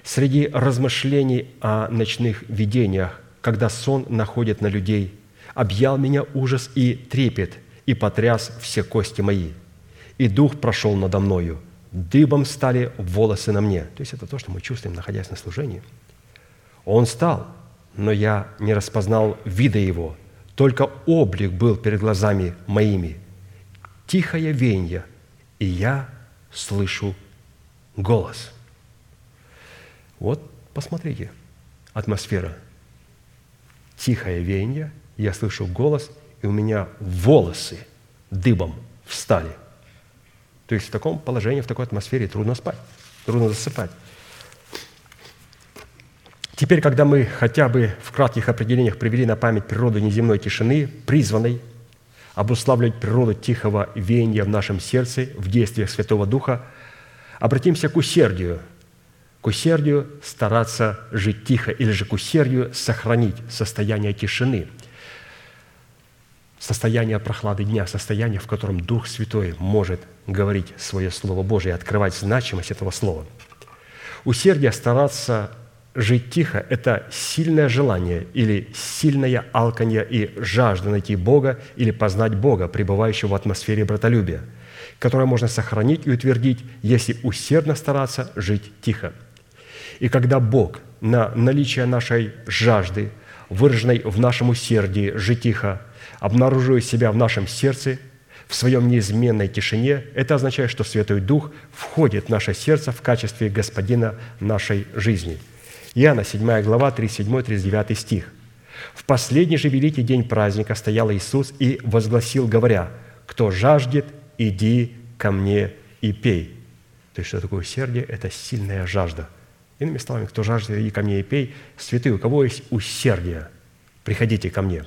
Среди размышлений о ночных видениях, когда сон находит на людей, объял меня ужас и трепет, и потряс все кости мои. И дух прошел надо мною, дыбом стали волосы на мне». То есть это то, что мы чувствуем, находясь на служении. Он стал – но я не распознал вида его, только облик был перед глазами моими. Тихое венье, и я слышу голос. Вот, посмотрите, атмосфера. Тихое венье, я слышу голос, и у меня волосы дыбом встали. То есть в таком положении, в такой атмосфере трудно спать, трудно засыпать. Теперь, когда мы хотя бы в кратких определениях привели на память природу неземной тишины, призванной обуславливать природу тихого веяния в нашем сердце, в действиях Святого Духа, обратимся к усердию, к усердию стараться жить тихо, или же к усердию сохранить состояние тишины, состояние прохлады дня, состояние, в котором Дух Святой может говорить свое Слово Божие, открывать значимость этого Слова. Усердие стараться жить тихо – это сильное желание или сильное алканье и жажда найти Бога или познать Бога, пребывающего в атмосфере братолюбия, которое можно сохранить и утвердить, если усердно стараться жить тихо. И когда Бог на наличие нашей жажды, выраженной в нашем усердии жить тихо, обнаруживает себя в нашем сердце, в своем неизменной тишине, это означает, что Святой Дух входит в наше сердце в качестве Господина нашей жизни – Иоанна, 7 глава, 37-39 стих. «В последний же великий день праздника стоял Иисус и возгласил, говоря, «Кто жаждет, иди ко мне и пей». То есть, что такое усердие? Это сильная жажда. Иными словами, кто жаждет, иди ко мне и пей. Святые, у кого есть усердие, приходите ко мне.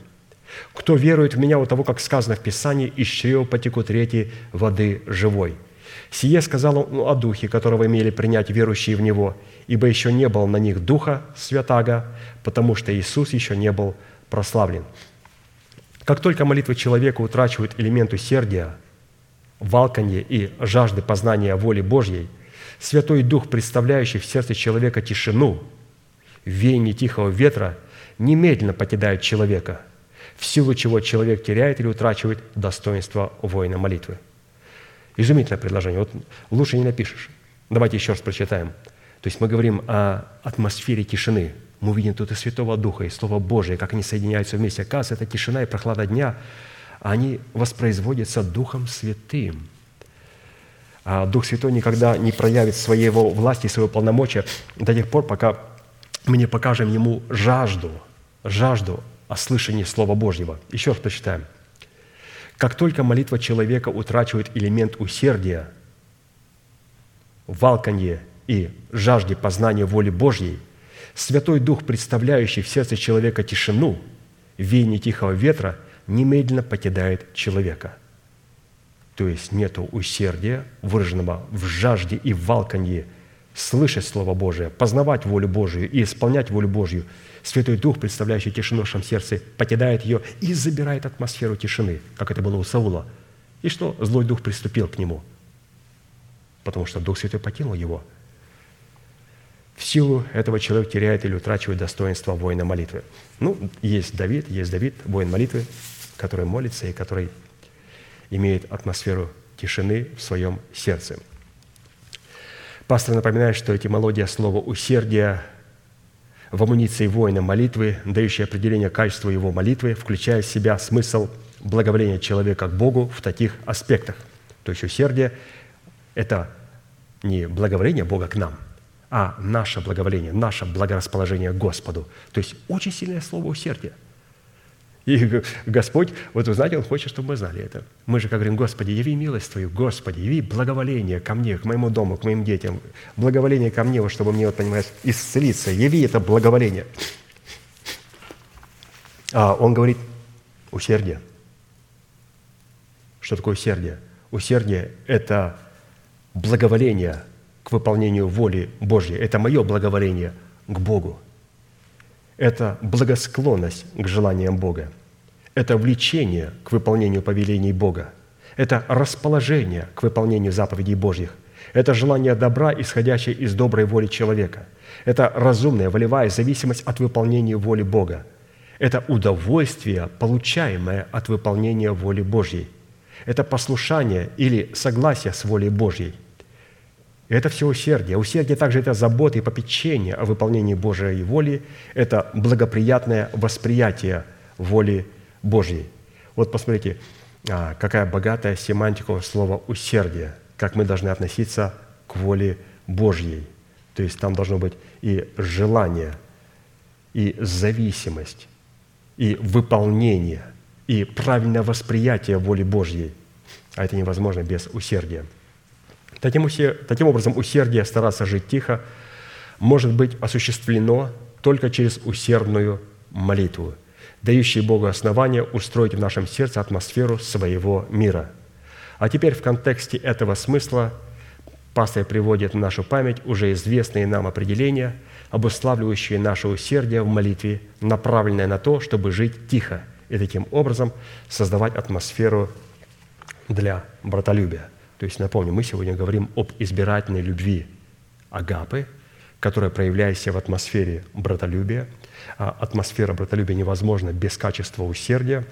Кто верует в Меня, у того, как сказано в Писании, из чрева потекут реки воды живой – Сие сказал он о Духе, которого имели принять верующие в Него, ибо еще не было на них Духа Святаго, потому что Иисус еще не был прославлен. Как только молитва человека утрачивает элемент усердия, валканье и жажды познания воли Божьей, Святой Дух, представляющий в сердце человека тишину, веяние тихого ветра, немедленно покидает человека, в силу чего человек теряет или утрачивает достоинство воина молитвы – Изумительное предложение. Вот лучше не напишешь. Давайте еще раз прочитаем. То есть мы говорим о атмосфере тишины. Мы увидим тут и Святого Духа, и Слово Божие, как они соединяются вместе. Оказывается, это тишина и прохлада дня, они воспроизводятся Духом Святым. А Дух Святой никогда не проявит своего власти, своего полномочия до тех пор, пока мы не покажем Ему жажду, жажду о слышании Слова Божьего. Еще раз прочитаем. Как только молитва человека утрачивает элемент усердия, валканье и жажде познания воли Божьей, Святой Дух, представляющий в сердце человека тишину, веяние тихого ветра, немедленно покидает человека. То есть нет усердия, выраженного в жажде и в валканье, слышать Слово Божие, познавать волю Божию и исполнять волю Божью. Святой Дух, представляющий тишину в нашем сердце, покидает ее и забирает атмосферу тишины, как это было у Саула. И что? Злой Дух приступил к нему, потому что Дух Святой покинул его – в силу этого человек теряет или утрачивает достоинство воина молитвы. Ну, есть Давид, есть Давид, воин молитвы, который молится и который имеет атмосферу тишины в своем сердце. Пастор напоминает, что этимология слова «усердие» в амуниции воина молитвы, дающая определение качества его молитвы, включая в себя смысл благоволения человека к Богу в таких аспектах. То есть усердие – это не благоволение Бога к нам – а наше благоволение, наше благорасположение к Господу. То есть очень сильное слово усердие. И Господь, вот вы знаете, Он хочет, чтобы мы знали это. Мы же как говорим, Господи, яви милость Твою, Господи, яви благоволение ко мне, к моему дому, к моим детям, благоволение ко мне, вот, чтобы мне, вот, понимаешь, исцелиться. Яви это благоволение. А Он говорит, усердие. Что такое усердие? Усердие – это благоволение – к выполнению воли Божьей. Это мое благоволение к Богу. Это благосклонность к желаниям Бога. Это влечение к выполнению повелений Бога. Это расположение к выполнению заповедей Божьих. Это желание добра, исходящее из доброй воли человека. Это разумная, волевая зависимость от выполнения воли Бога. Это удовольствие, получаемое от выполнения воли Божьей. Это послушание или согласие с волей Божьей – это все усердие. Усердие также это забота и попечение о выполнении Божьей воли, это благоприятное восприятие воли Божьей. Вот посмотрите, а, какая богатая семантика у слова «усердие», как мы должны относиться к воле Божьей. То есть там должно быть и желание, и зависимость, и выполнение, и правильное восприятие воли Божьей. А это невозможно без усердия – Таким, таким образом, усердие стараться жить тихо может быть осуществлено только через усердную молитву, дающую Богу основание устроить в нашем сердце атмосферу своего мира. А теперь в контексте этого смысла пастор приводит в нашу память уже известные нам определения, обуславливающие наше усердие в молитве, направленное на то, чтобы жить тихо и таким образом создавать атмосферу для братолюбия – то есть, напомню, мы сегодня говорим об избирательной любви агапы, которая проявляет себя в атмосфере братолюбия. А атмосфера братолюбия невозможна без качества усердия,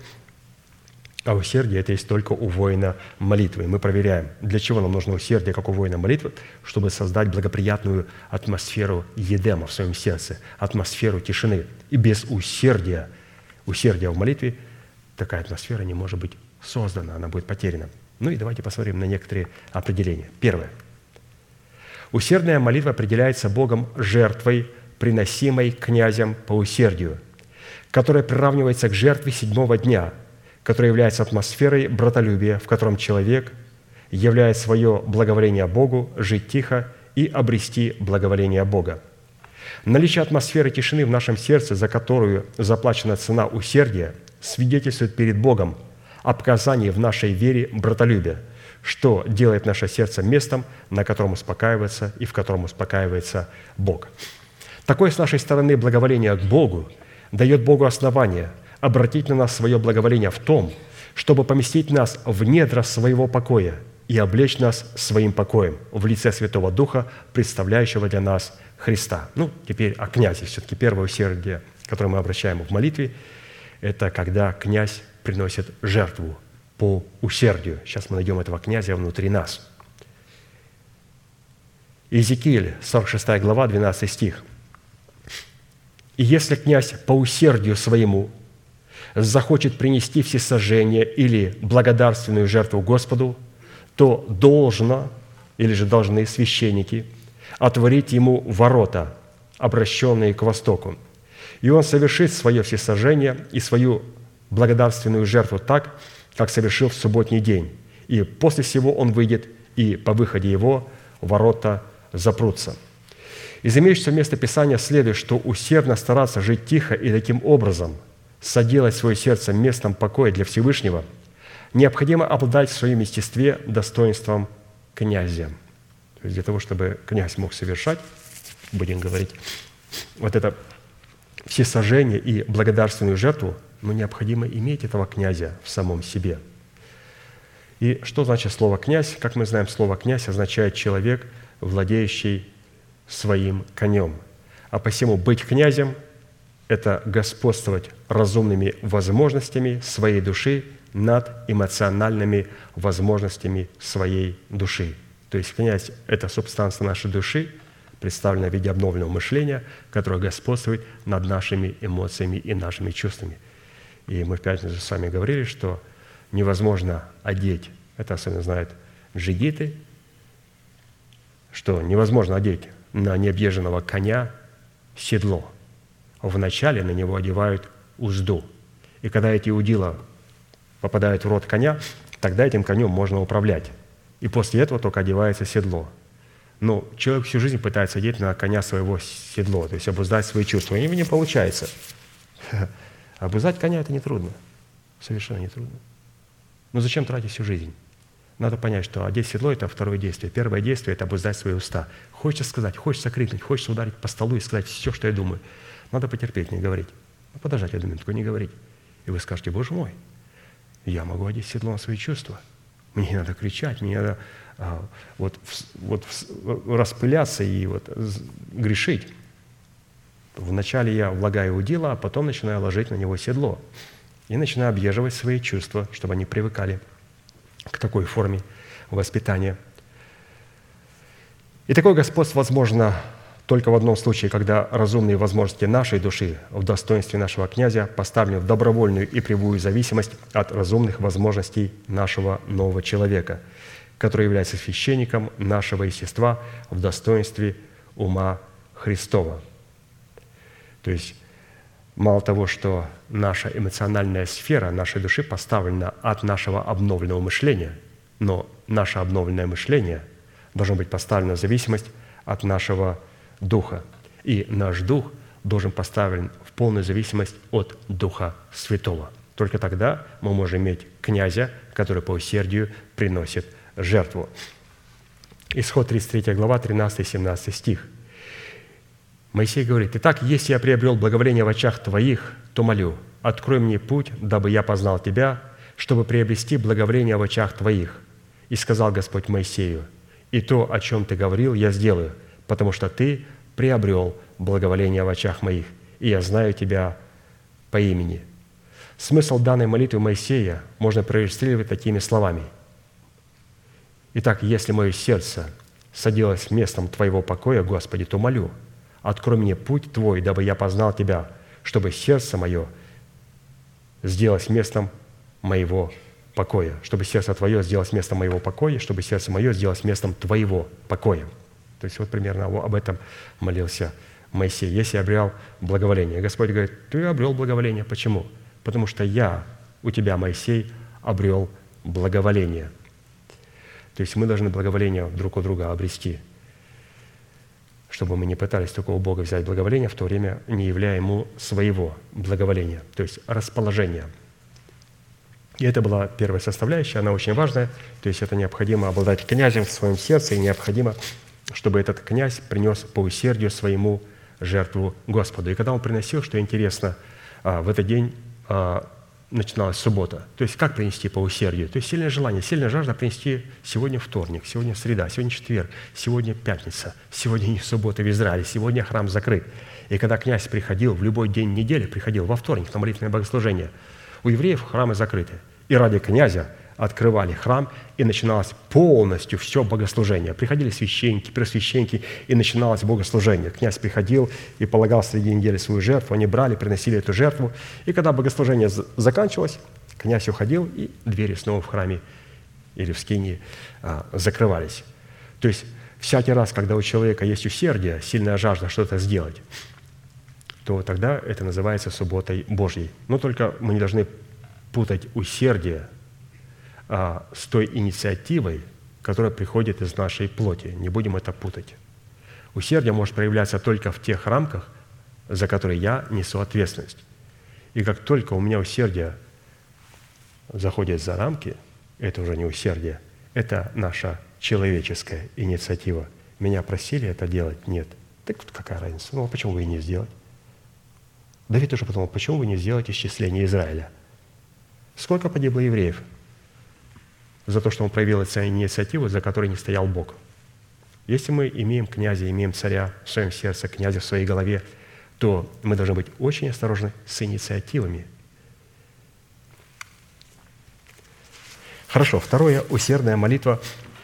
а усердие – это есть только у воина молитвы. Мы проверяем, для чего нам нужно усердие, как у воина молитвы, чтобы создать благоприятную атмосферу едема в своем сердце, атмосферу тишины. И без усердия, усердия в молитве такая атмосфера не может быть создана, она будет потеряна. Ну и давайте посмотрим на некоторые определения. Первое. Усердная молитва определяется Богом жертвой, приносимой князем по усердию, которая приравнивается к жертве седьмого дня, которая является атмосферой братолюбия, в котором человек являет свое благоволение Богу, жить тихо и обрести благоволение Бога. Наличие атмосферы тишины в нашем сердце, за которую заплачена цена усердия, свидетельствует перед Богом о показании в нашей вере братолюбия, что делает наше сердце местом, на котором успокаивается и в котором успокаивается Бог. Такое с нашей стороны благоволение к Богу дает Богу основание обратить на нас свое благоволение в том, чтобы поместить нас в недра своего покоя и облечь нас своим покоем в лице Святого Духа, представляющего для нас Христа. Ну, теперь о князе. Все-таки первое усердие, которое мы обращаем в молитве, это когда князь приносит жертву по усердию. Сейчас мы найдем этого князя внутри нас. Иезекииль, 46 глава, 12 стих. «И если князь по усердию своему захочет принести всесожжение или благодарственную жертву Господу, то должно или же должны священники отворить ему ворота, обращенные к востоку. И он совершит свое всесожжение и свою благодарственную жертву так, как совершил в субботний день. И после всего он выйдет, и по выходе его ворота запрутся. Из имеющегося места Писания следует, что усердно стараться жить тихо и таким образом соделать свое сердце местом покоя для Всевышнего, необходимо обладать в своем естестве достоинством князя. То есть для того, чтобы князь мог совершать, будем говорить, вот это всесожжение и благодарственную жертву, но необходимо иметь этого князя в самом себе. И что значит слово «князь»? Как мы знаем, слово «князь» означает человек, владеющий своим конем. А посему быть князем – это господствовать разумными возможностями своей души над эмоциональными возможностями своей души. То есть князь – это субстанция нашей души – представлена в виде обновленного мышления, которое господствует над нашими эмоциями и нашими чувствами. И мы в пятницу с вами говорили, что невозможно одеть, это особенно знают джигиты, что невозможно одеть на необъезженного коня седло. Вначале на него одевают узду. И когда эти удила попадают в рот коня, тогда этим конем можно управлять. И после этого только одевается седло. Но человек всю жизнь пытается одеть на коня своего седло, то есть обуздать свои чувства. И не получается. Обуздать коня – это нетрудно. Совершенно нетрудно. Но зачем тратить всю жизнь? Надо понять, что одеть седло – это второе действие. Первое действие – это обуздать свои уста. Хочется сказать, хочется крикнуть, хочется ударить по столу и сказать все, что я думаю. Надо потерпеть, не говорить. Ну, подождать одну минутку, не говорить. И вы скажете, Боже мой, я могу одеть седло на свои чувства. Мне не надо кричать, мне надо а, вот, вот распыляться и вот грешить. Вначале я влагаю удила, а потом начинаю ложить на него седло. И начинаю объезживать свои чувства, чтобы они привыкали к такой форме воспитания. И такое господство возможно только в одном случае, когда разумные возможности нашей души в достоинстве нашего князя поставлены в добровольную и прямую зависимость от разумных возможностей нашего нового человека – который является священником нашего естества в достоинстве ума Христова. То есть мало того, что наша эмоциональная сфера нашей души поставлена от нашего обновленного мышления, но наше обновленное мышление должно быть поставлено в зависимость от нашего духа. И наш дух должен поставлен в полную зависимость от Духа Святого. Только тогда мы можем иметь князя, который по усердию приносит жертву. Исход 33 глава, 13-17 стих. Моисей говорит, «Итак, если я приобрел благоволение в очах Твоих, то молю, открой мне путь, дабы я познал Тебя, чтобы приобрести благоволение в очах Твоих». И сказал Господь Моисею, «И то, о чем Ты говорил, я сделаю, потому что Ты приобрел благоволение в очах моих, и я знаю Тебя по имени». Смысл данной молитвы Моисея можно проиллюстрировать такими словами – Итак, если мое сердце садилось местом Твоего покоя, Господи, то молю, открой мне путь Твой, дабы я познал Тебя, чтобы сердце мое сделалось местом моего покоя, чтобы сердце Твое сделалось местом моего покоя, чтобы сердце мое сделалось местом Твоего покоя. То есть вот примерно об этом молился Моисей. Если обрел благоволение. Господь говорит, ты обрел благоволение. Почему? Потому что я у тебя, Моисей, обрел благоволение – то есть мы должны благоволение друг у друга обрести, чтобы мы не пытались только у Бога взять благоволение, в то время не являя Ему своего благоволения, то есть расположения. И это была первая составляющая, она очень важная, то есть это необходимо обладать князем в своем сердце, и необходимо, чтобы этот князь принес по усердию своему жертву Господу. И когда он приносил, что интересно, а, в этот день а, начиналась суббота. То есть как принести по усердию? То есть сильное желание, сильная жажда принести сегодня вторник, сегодня среда, сегодня четверг, сегодня пятница, сегодня не суббота в Израиле, сегодня храм закрыт. И когда князь приходил в любой день недели, приходил во вторник на молитвенное богослужение, у евреев храмы закрыты. И ради князя открывали храм, и начиналось полностью все богослужение. Приходили священники, пресвященники, и начиналось богослужение. Князь приходил и полагал среди недели свою жертву, они брали, приносили эту жертву. И когда богослужение заканчивалось, князь уходил, и двери снова в храме или в скинии а, закрывались. То есть всякий раз, когда у человека есть усердие, сильная жажда что-то сделать, то тогда это называется субботой Божьей. Но только мы не должны путать усердие а, с той инициативой, которая приходит из нашей плоти. Не будем это путать. Усердие может проявляться только в тех рамках, за которые я несу ответственность. И как только у меня усердие заходит за рамки, это уже не усердие, это наша человеческая инициатива. Меня просили это делать? Нет. Так тут какая разница? Ну, а почему вы и не сделать? Давид тоже подумал, почему вы не сделаете исчисление Израиля? Сколько погибло евреев за то, что он проявил эту инициативу, за которой не стоял Бог? Если мы имеем князя, имеем царя в своем сердце, князя в своей голове, то мы должны быть очень осторожны с инициативами. Хорошо, второе, усердная молитва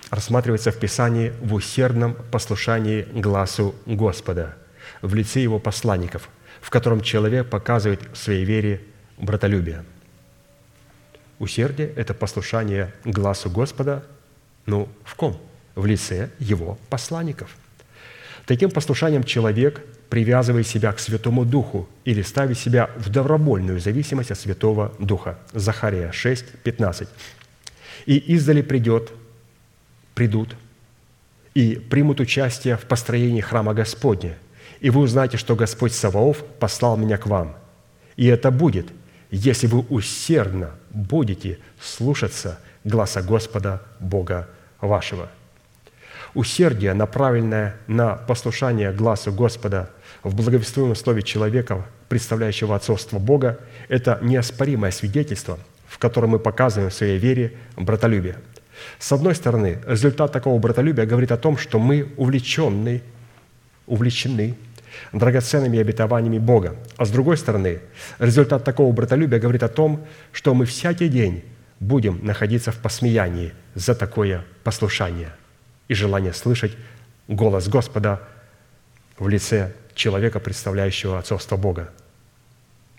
рассматривается в Писании в усердном послушании глазу Господа в лице Его посланников, в котором человек показывает в своей вере братолюбие. Усердие – это послушание глазу Господа, ну, в ком? В лице Его посланников. Таким послушанием человек привязывает себя к Святому Духу или ставит себя в добровольную зависимость от Святого Духа. Захария 6, 15. «И издали придет, придут и примут участие в построении храма Господня, и вы узнаете, что Господь Саваоф послал меня к вам. И это будет, если вы усердно будете слушаться гласа Господа Бога вашего». Усердие, направленное на послушание глазу Господа в благовествуемом слове человека, представляющего отцовство Бога, это неоспоримое свидетельство, в котором мы показываем в своей вере братолюбие. С одной стороны, результат такого братолюбия говорит о том, что мы увлечены, увлечены драгоценными обетованиями Бога. А с другой стороны, результат такого братолюбия говорит о том, что мы всякий день будем находиться в посмеянии за такое послушание и желание слышать голос Господа в лице человека, представляющего отцовство Бога.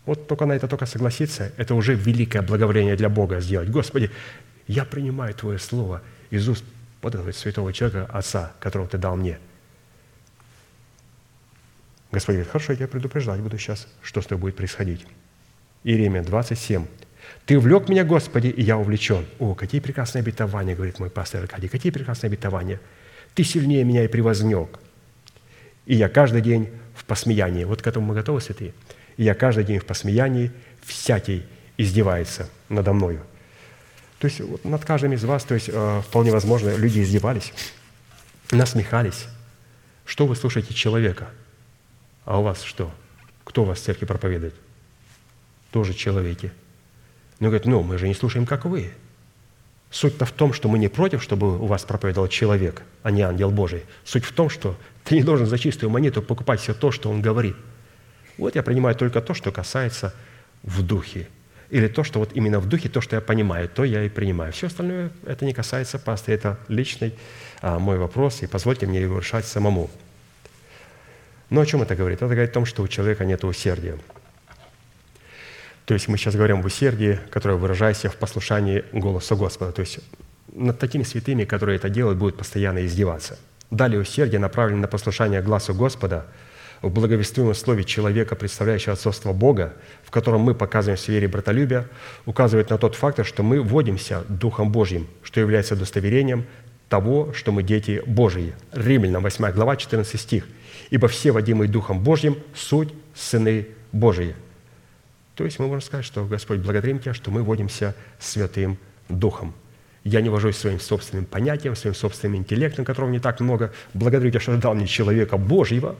Вот только на это только согласиться, это уже великое благоволение для Бога сделать. Господи, я принимаю Твое Слово из уст этого святого человека, Отца, которого Ты дал мне. Господь говорит, хорошо, я предупреждать буду сейчас, что с тобой будет происходить. Иеремия 27. «Ты влек меня, Господи, и я увлечен». О, какие прекрасные обетования, говорит мой пастор Аркадий, какие прекрасные обетования. «Ты сильнее меня и превознек». И я каждый день в посмеянии. Вот к этому мы готовы, святые? И я каждый день в посмеянии, всякий издевается надо мною. То есть вот над каждым из вас, то есть э, вполне возможно, люди издевались, насмехались. Что вы слушаете человека? А у вас что? Кто вас в церкви проповедует? Тоже человеки. Но говорят, ну, мы же не слушаем, как вы. Суть-то в том, что мы не против, чтобы у вас проповедовал человек, а не ангел Божий. Суть в том, что ты не должен за чистую монету покупать все то, что он говорит. Вот я принимаю только то, что касается в духе. Или то, что вот именно в духе, то, что я понимаю, то я и принимаю. Все остальное это не касается пастыря, это личный а, мой вопрос, и позвольте мне его решать самому. Но о чем это говорит? Это говорит о том, что у человека нет усердия. То есть мы сейчас говорим об усердии, которое выражается в послушании голоса Господа. То есть над такими святыми, которые это делают, будут постоянно издеваться. Далее усердие направлено на послушание глазу Господа в благовествуемом слове человека, представляющего отцовство Бога, в котором мы показываем в вере братолюбия, указывает на тот фактор, что мы вводимся Духом Божьим, что является удостоверением того, что мы дети Божьи. Римлянам 8 глава, 14 стих. «Ибо все, водимые Духом Божьим, суть сыны Божьи». То есть мы можем сказать, что Господь, благодарим Тебя, что мы водимся Святым Духом. Я не вожусь своим собственным понятием, своим собственным интеллектом, которого не так много. Благодарю Тебя, что Ты дал мне человека Божьего,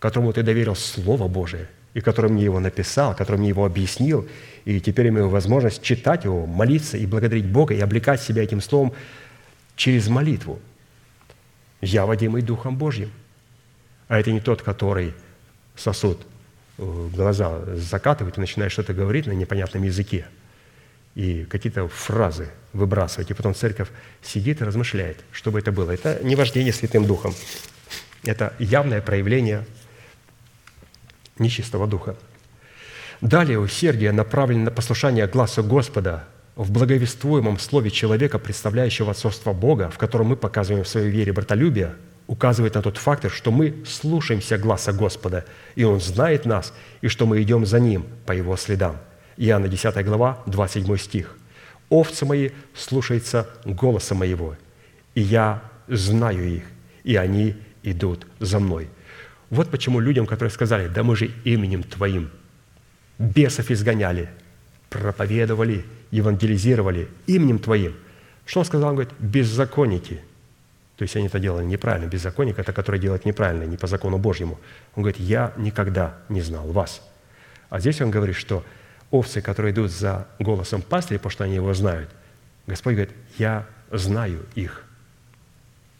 которому Ты доверил Слово Божие, и который мне его написал, который мне его объяснил, и теперь имею возможность читать его, молиться и благодарить Бога, и облекать себя этим Словом через молитву. Я водимый Духом Божьим. А это не тот, который сосуд глаза закатывает и начинает что-то говорить на непонятном языке. и какие-то фразы выбрасывать, и потом церковь сидит и размышляет, что бы это было. Это не вождение Святым Духом. Это явное проявление нечистого духа. Далее усердие направлено на послушание глазу Господа в благовествуемом слове человека, представляющего отцовство Бога, в котором мы показываем в своей вере братолюбие, указывает на тот фактор, что мы слушаемся глаза Господа, и Он знает нас, и что мы идем за Ним по Его следам. Иоанна 10 глава, 27 стих. «Овцы мои слушаются голоса моего, и я знаю их, и они идут за мной». Вот почему людям, которые сказали, да мы же именем Твоим бесов изгоняли, проповедовали, евангелизировали именем Твоим. Что он сказал? Он говорит, беззаконники. То есть они это делали неправильно. Беззаконник – это который делает неправильно, не по закону Божьему. Он говорит, я никогда не знал вас. А здесь он говорит, что овцы, которые идут за голосом пастыря, потому что они его знают, Господь говорит, я знаю их.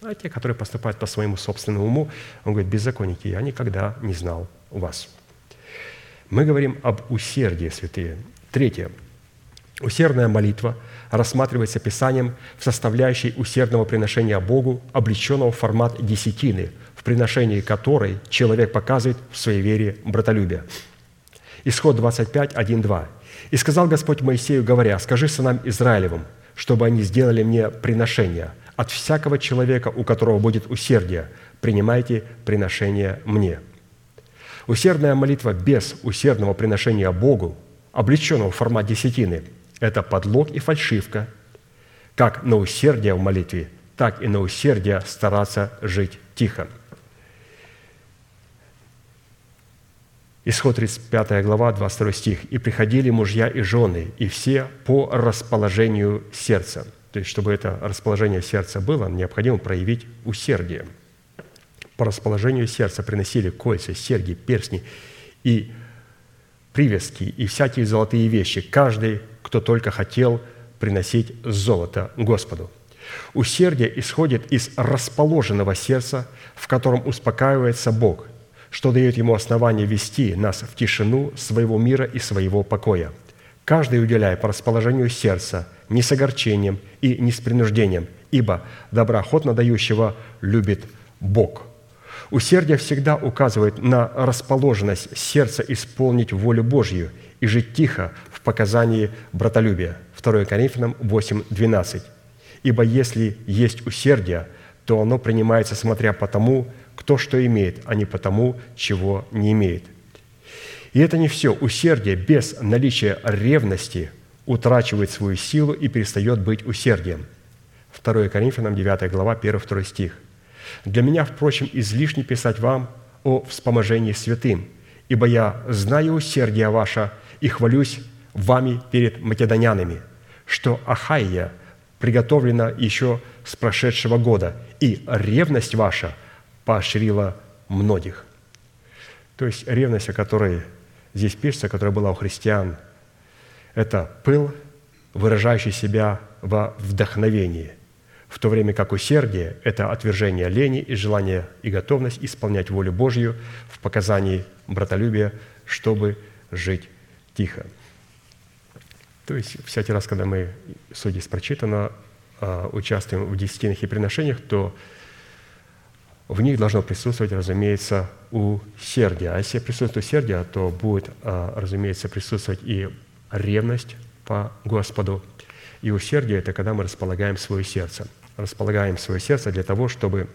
А те, которые поступают по своему собственному уму, он говорит, беззаконники, я никогда не знал вас. Мы говорим об усердии, святые. Третье. Усердная молитва рассматривается Писанием в составляющей усердного приношения Богу, облеченного в формат десятины, в приношении которой человек показывает в своей вере братолюбие. Исход 25, 1, 2. «И сказал Господь Моисею, говоря, «Скажи сынам Израилевым, чтобы они сделали мне приношение. От всякого человека, у которого будет усердие, принимайте приношение мне». Усердная молитва без усердного приношения Богу, облеченного в формат десятины, это подлог и фальшивка, как на усердие в молитве, так и на усердие стараться жить тихо. Исход 35 глава, 22 стих. «И приходили мужья и жены, и все по расположению сердца». То есть, чтобы это расположение сердца было, необходимо проявить усердие. По расположению сердца приносили кольца, серьги, перстни и привески, и всякие золотые вещи, каждый, кто только хотел приносить золото Господу. Усердие исходит из расположенного сердца, в котором успокаивается Бог – что дает ему основание вести нас в тишину своего мира и своего покоя. Каждый уделяя по расположению сердца, не с огорчением и не с принуждением, ибо доброохотно дающего любит Бог. Усердие всегда указывает на расположенность сердца исполнить волю Божью и жить тихо в показании братолюбия. 2 Коринфянам 8, 12. «Ибо если есть усердие, то оно принимается смотря по тому, кто что имеет, а не потому, чего не имеет. И это не все. Усердие без наличия ревности утрачивает свою силу и перестает быть усердием. 2 Коринфянам 9 глава, 1-2 стих. «Для меня, впрочем, излишне писать вам о вспоможении святым, ибо я знаю усердие ваше и хвалюсь вами перед македонянами, что Ахайя приготовлена еще с прошедшего года, и ревность ваша – поощрила многих. То есть ревность, о которой здесь пишется, которая была у христиан, это пыл, выражающий себя во вдохновении, в то время как усердие – это отвержение лени и желание и готовность исполнять волю Божью в показании братолюбия, чтобы жить тихо. То есть всякий раз, когда мы, судя прочитано, а, участвуем в десятинных и приношениях, то в них должно присутствовать, разумеется, усердие. А если присутствует усердие, то будет, а, разумеется, присутствовать и ревность по Господу. И усердие – это когда мы располагаем свое сердце. Располагаем свое сердце для того, чтобы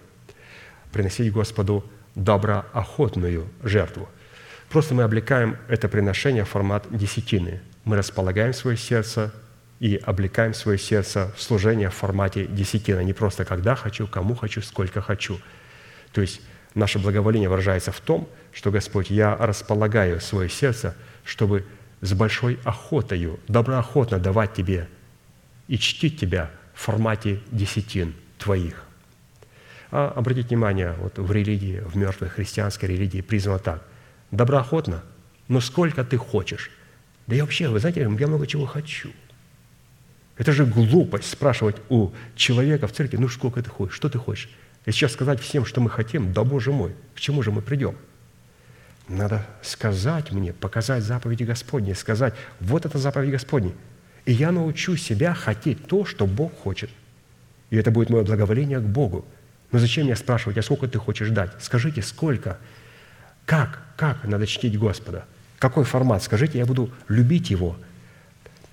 приносить Господу доброохотную жертву. Просто мы облекаем это приношение в формат десятины. Мы располагаем свое сердце и облекаем свое сердце в служение в формате десятины. Не просто когда хочу, кому хочу, сколько хочу – то есть наше благоволение выражается в том, что, Господь, я располагаю свое сердце, чтобы с большой охотою, доброохотно давать Тебе и чтить Тебя в формате десятин Твоих. А обратите внимание, вот в религии, в мертвой христианской религии призвано так. Доброохотно, но сколько ты хочешь. Да я вообще, вы знаете, я много чего хочу. Это же глупость спрашивать у человека в церкви, ну сколько ты хочешь, что ты хочешь. И сейчас сказать всем, что мы хотим, да, Боже мой, к чему же мы придем? Надо сказать мне, показать заповеди Господни, сказать, вот это заповедь Господни. И я научу себя хотеть то, что Бог хочет. И это будет мое благоволение к Богу. Но зачем мне спрашивать, а сколько ты хочешь дать? Скажите, сколько? Как? Как надо чтить Господа? Какой формат? Скажите, я буду любить Его.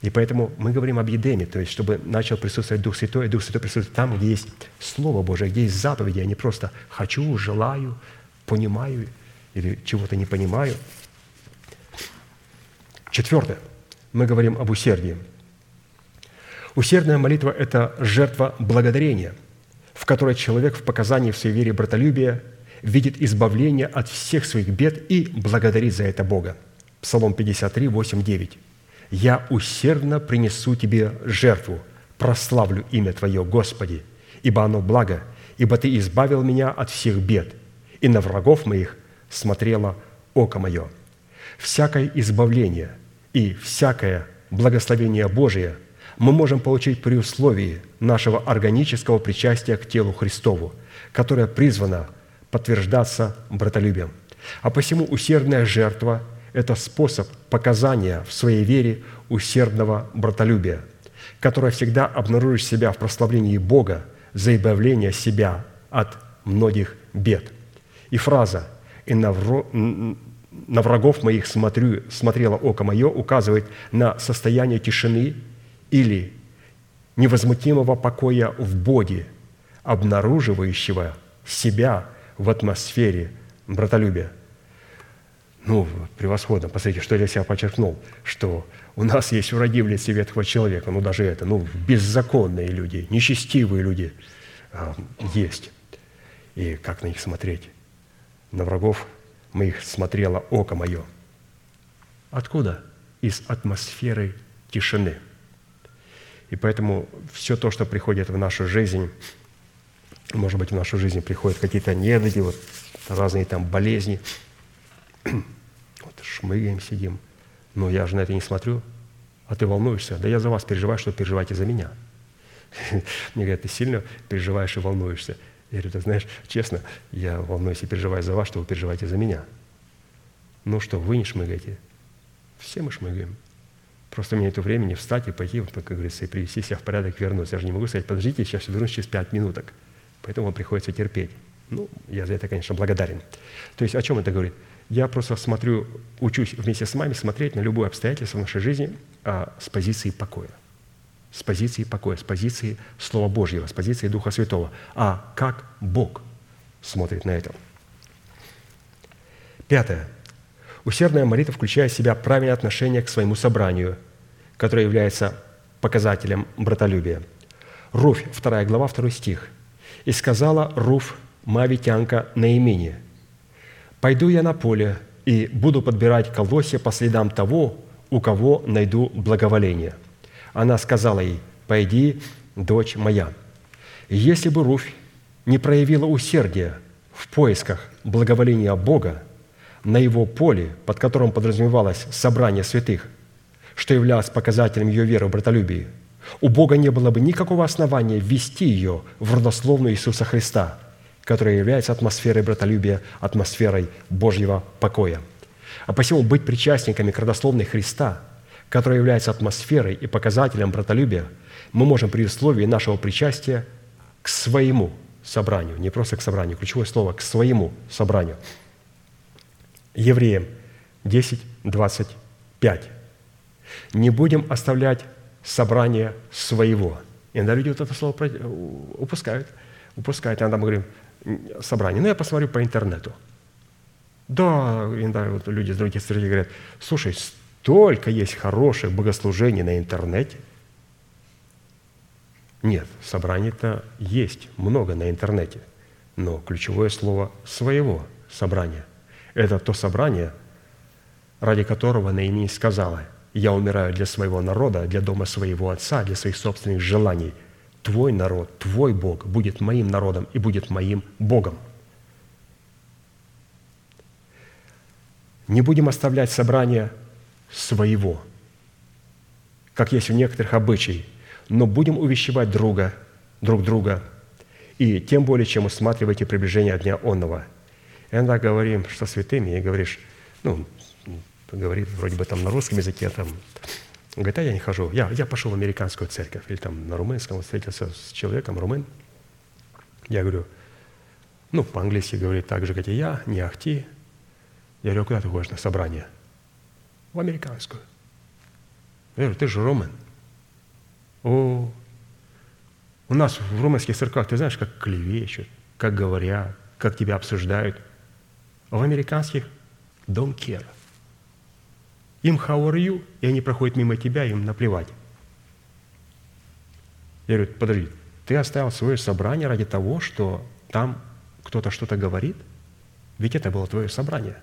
И поэтому мы говорим об Едеме, то есть чтобы начал присутствовать Дух Святой, и Дух Святой присутствует там, где есть Слово Божие, где есть заповеди, а не просто «хочу», «желаю», «понимаю» или «чего-то не понимаю». Четвертое. Мы говорим об усердии. Усердная молитва – это жертва благодарения, в которой человек в показании в своей вере братолюбия видит избавление от всех своих бед и благодарит за это Бога. Псалом 53, 8, 9. «Я усердно принесу Тебе жертву, прославлю имя Твое, Господи, ибо оно благо, ибо Ты избавил меня от всех бед, и на врагов моих смотрело око мое». Всякое избавление и всякое благословение Божие мы можем получить при условии нашего органического причастия к телу Христову, которое призвано подтверждаться братолюбием. А посему усердная жертва – это способ показания в своей вере усердного братолюбия, которое всегда обнаружишь себя в прославлении Бога за избавление себя от многих бед. И фраза «И на, вро... на врагов моих смотрю, смотрело око мое» указывает на состояние тишины или невозмутимого покоя в Боге, обнаруживающего себя в атмосфере братолюбия. Ну, превосходно. Посмотрите, что я себя подчеркнул, что у нас есть враги в лице ветхого человека, ну даже это, ну, беззаконные люди, нечестивые люди а, есть. И как на них смотреть? На врагов моих смотрело око мое. Откуда? Из атмосферы тишины. И поэтому все то, что приходит в нашу жизнь, может быть, в нашу жизнь приходят какие-то недуги, вот, разные там болезни. Вот шмыгаем, сидим. Но я же на это не смотрю. А ты волнуешься? Да я за вас переживаю, что переживаете за меня. Мне говорят, ты сильно переживаешь и волнуешься. Я говорю, ты знаешь, честно, я волнуюсь и переживаю за вас, что вы переживаете за меня. Ну что, вы не шмыгаете? Все мы шмыгаем. Просто у меня нет времени встать и пойти, вот, как говорится, и привести себя в порядок, вернуться. Я же не могу сказать, подождите, сейчас вернусь через пять минуток. Поэтому вам приходится терпеть. Ну, я за это, конечно, благодарен. То есть о чем это говорит? Я просто смотрю, учусь вместе с вами смотреть на любое обстоятельство в нашей жизни а, с позиции покоя. С позиции покоя, с позиции Слова Божьего, с позиции Духа Святого. А как Бог смотрит на это? Пятое. Усердная молитва включает в себя правильное отношение к своему собранию, которое является показателем братолюбия. Руфь, 2 глава, 2 стих – и сказала Руф, мавитянка Наимини, «Пойду я на поле и буду подбирать колосья по следам того, у кого найду благоволение». Она сказала ей, «Пойди, дочь моя». Если бы Руфь не проявила усердия в поисках благоволения Бога на его поле, под которым подразумевалось собрание святых, что являлось показателем ее веры в братолюбии – у Бога не было бы никакого основания ввести ее в родословную Иисуса Христа, которая является атмосферой братолюбия, атмосферой Божьего покоя. А посему быть причастниками к родословной Христа, которая является атмосферой и показателем братолюбия, мы можем при условии нашего причастия к своему собранию, не просто к собранию, ключевое слово, к своему собранию. Евреям 10, 25. «Не будем оставлять собрание своего. Иногда люди вот это слово упускают. Упускают. Иногда мы говорим собрание. Ну, я посмотрю по интернету. Да, иногда вот люди из других стран говорят, слушай, столько есть хороших богослужений на интернете. Нет, собраний-то есть много на интернете, но ключевое слово «своего» собрания – это то собрание, ради которого Наимень сказала – я умираю для своего народа, для дома своего отца, для своих собственных желаний. Твой народ, твой Бог будет моим народом и будет моим Богом. Не будем оставлять собрание своего, как есть у некоторых обычай, но будем увещевать друга, друг друга, и тем более, чем усматриваете приближение дня онного. И иногда говорим, что святыми, и говоришь, ну, говорит вроде бы там на русском языке, там, говорит, а я не хожу. Я, я пошел в американскую церковь. Или там на румынском встретился с человеком, румын. Я говорю, ну, по-английски говорит так же, как и я, не ахти. Я говорю, «А куда ты ходишь на собрание? В американскую. Я говорю, ты же румын. О, у нас в румынских церквах, ты знаешь, как клевещут, как говорят, как тебя обсуждают. А в американских don't care. Им how are you, и они проходят мимо тебя, им наплевать. Я говорю, подожди, ты оставил свое собрание ради того, что там кто-то что-то говорит? Ведь это было твое собрание.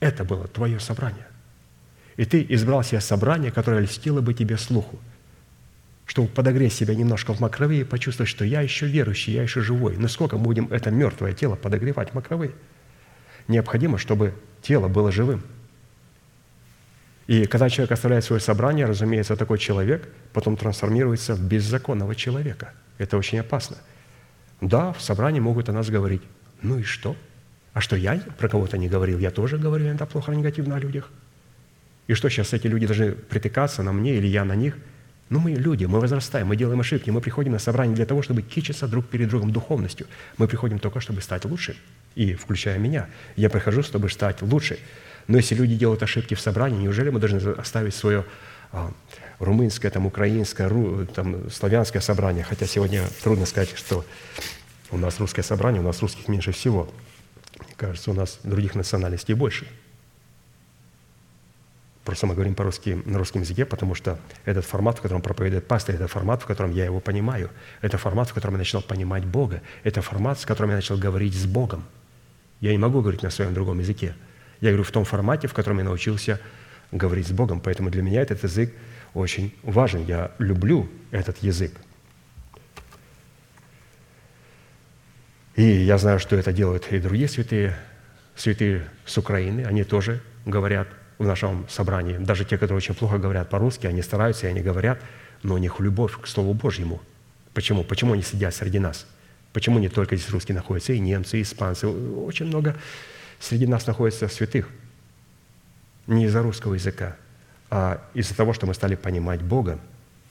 Это было твое собрание. И ты избрал себе собрание, которое льстило бы тебе слуху, чтобы подогреть себя немножко в макровые и почувствовать, что я еще верующий, я еще живой. Но сколько мы будем это мертвое тело подогревать в макровые? Необходимо, чтобы тело было живым. И когда человек оставляет свое собрание, разумеется, такой человек потом трансформируется в беззаконного человека. Это очень опасно. Да, в собрании могут о нас говорить. Ну и что? А что я про кого-то не говорил? Я тоже говорю иногда плохо, негативно о людях. И что сейчас эти люди должны притыкаться на мне или я на них? Ну, мы люди, мы возрастаем, мы делаем ошибки, мы приходим на собрание для того, чтобы кичиться друг перед другом духовностью. Мы приходим только, чтобы стать лучше, и включая меня. Я прихожу, чтобы стать лучше. Но если люди делают ошибки в собрании, неужели мы должны оставить свое а, румынское, там, украинское, ру, там, славянское собрание? Хотя сегодня трудно сказать, что у нас русское собрание, у нас русских меньше всего. Мне кажется, у нас других национальностей больше – Просто мы говорим по-русски на русском языке, потому что этот формат, в котором проповедует пастор, это формат, в котором я его понимаю. Это формат, в котором я начал понимать Бога. Это формат, с которым я начал говорить с Богом. Я не могу говорить на своем другом языке. Я говорю в том формате, в котором я научился говорить с Богом. Поэтому для меня этот язык очень важен. Я люблю этот язык. И я знаю, что это делают и другие святые, святые с Украины. Они тоже говорят в нашем собрании. Даже те, которые очень плохо говорят по-русски, они стараются и они говорят, но у них любовь к Слову Божьему. Почему? Почему они сидят среди нас? Почему не только здесь русские находятся, и немцы, и испанцы? Очень много среди нас находится святых. Не из-за русского языка, а из-за того, что мы стали понимать Бога.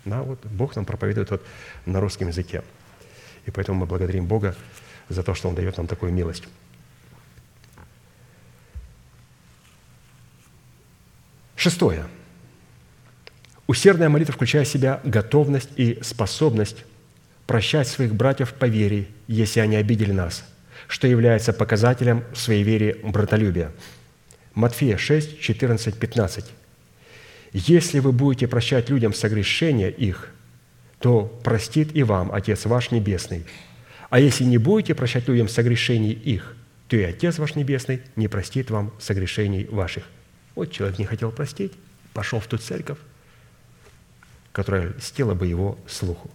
Да, вот Бог нам проповедует вот на русском языке. И поэтому мы благодарим Бога за то, что Он дает нам такую милость. Шестое. Усердная молитва включает в себя готовность и способность прощать своих братьев по вере, если они обидели нас, что является показателем своей вере братолюбия. Матфея 6, 14, 15. «Если вы будете прощать людям согрешения их, то простит и вам Отец ваш Небесный. А если не будете прощать людям согрешений их, то и Отец ваш Небесный не простит вам согрешений ваших». Вот человек не хотел простить, пошел в ту церковь, которая стела бы его слуху.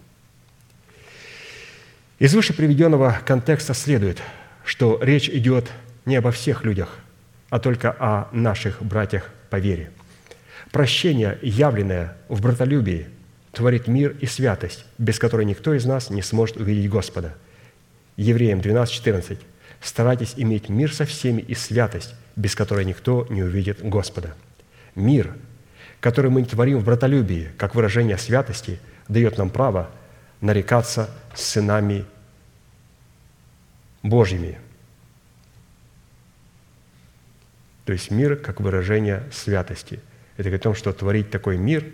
Из выше приведенного контекста следует, что речь идет не обо всех людях, а только о наших братьях по вере. Прощение, явленное в братолюбии, творит мир и святость, без которой никто из нас не сможет увидеть Господа. Евреям 12, 14. «Старайтесь иметь мир со всеми и святость, без которой никто не увидит Господа. Мир, который мы творим в братолюбии, как выражение святости, дает нам право нарекаться сынами Божьими. То есть мир как выражение святости. Это говорит о том, что творить такой мир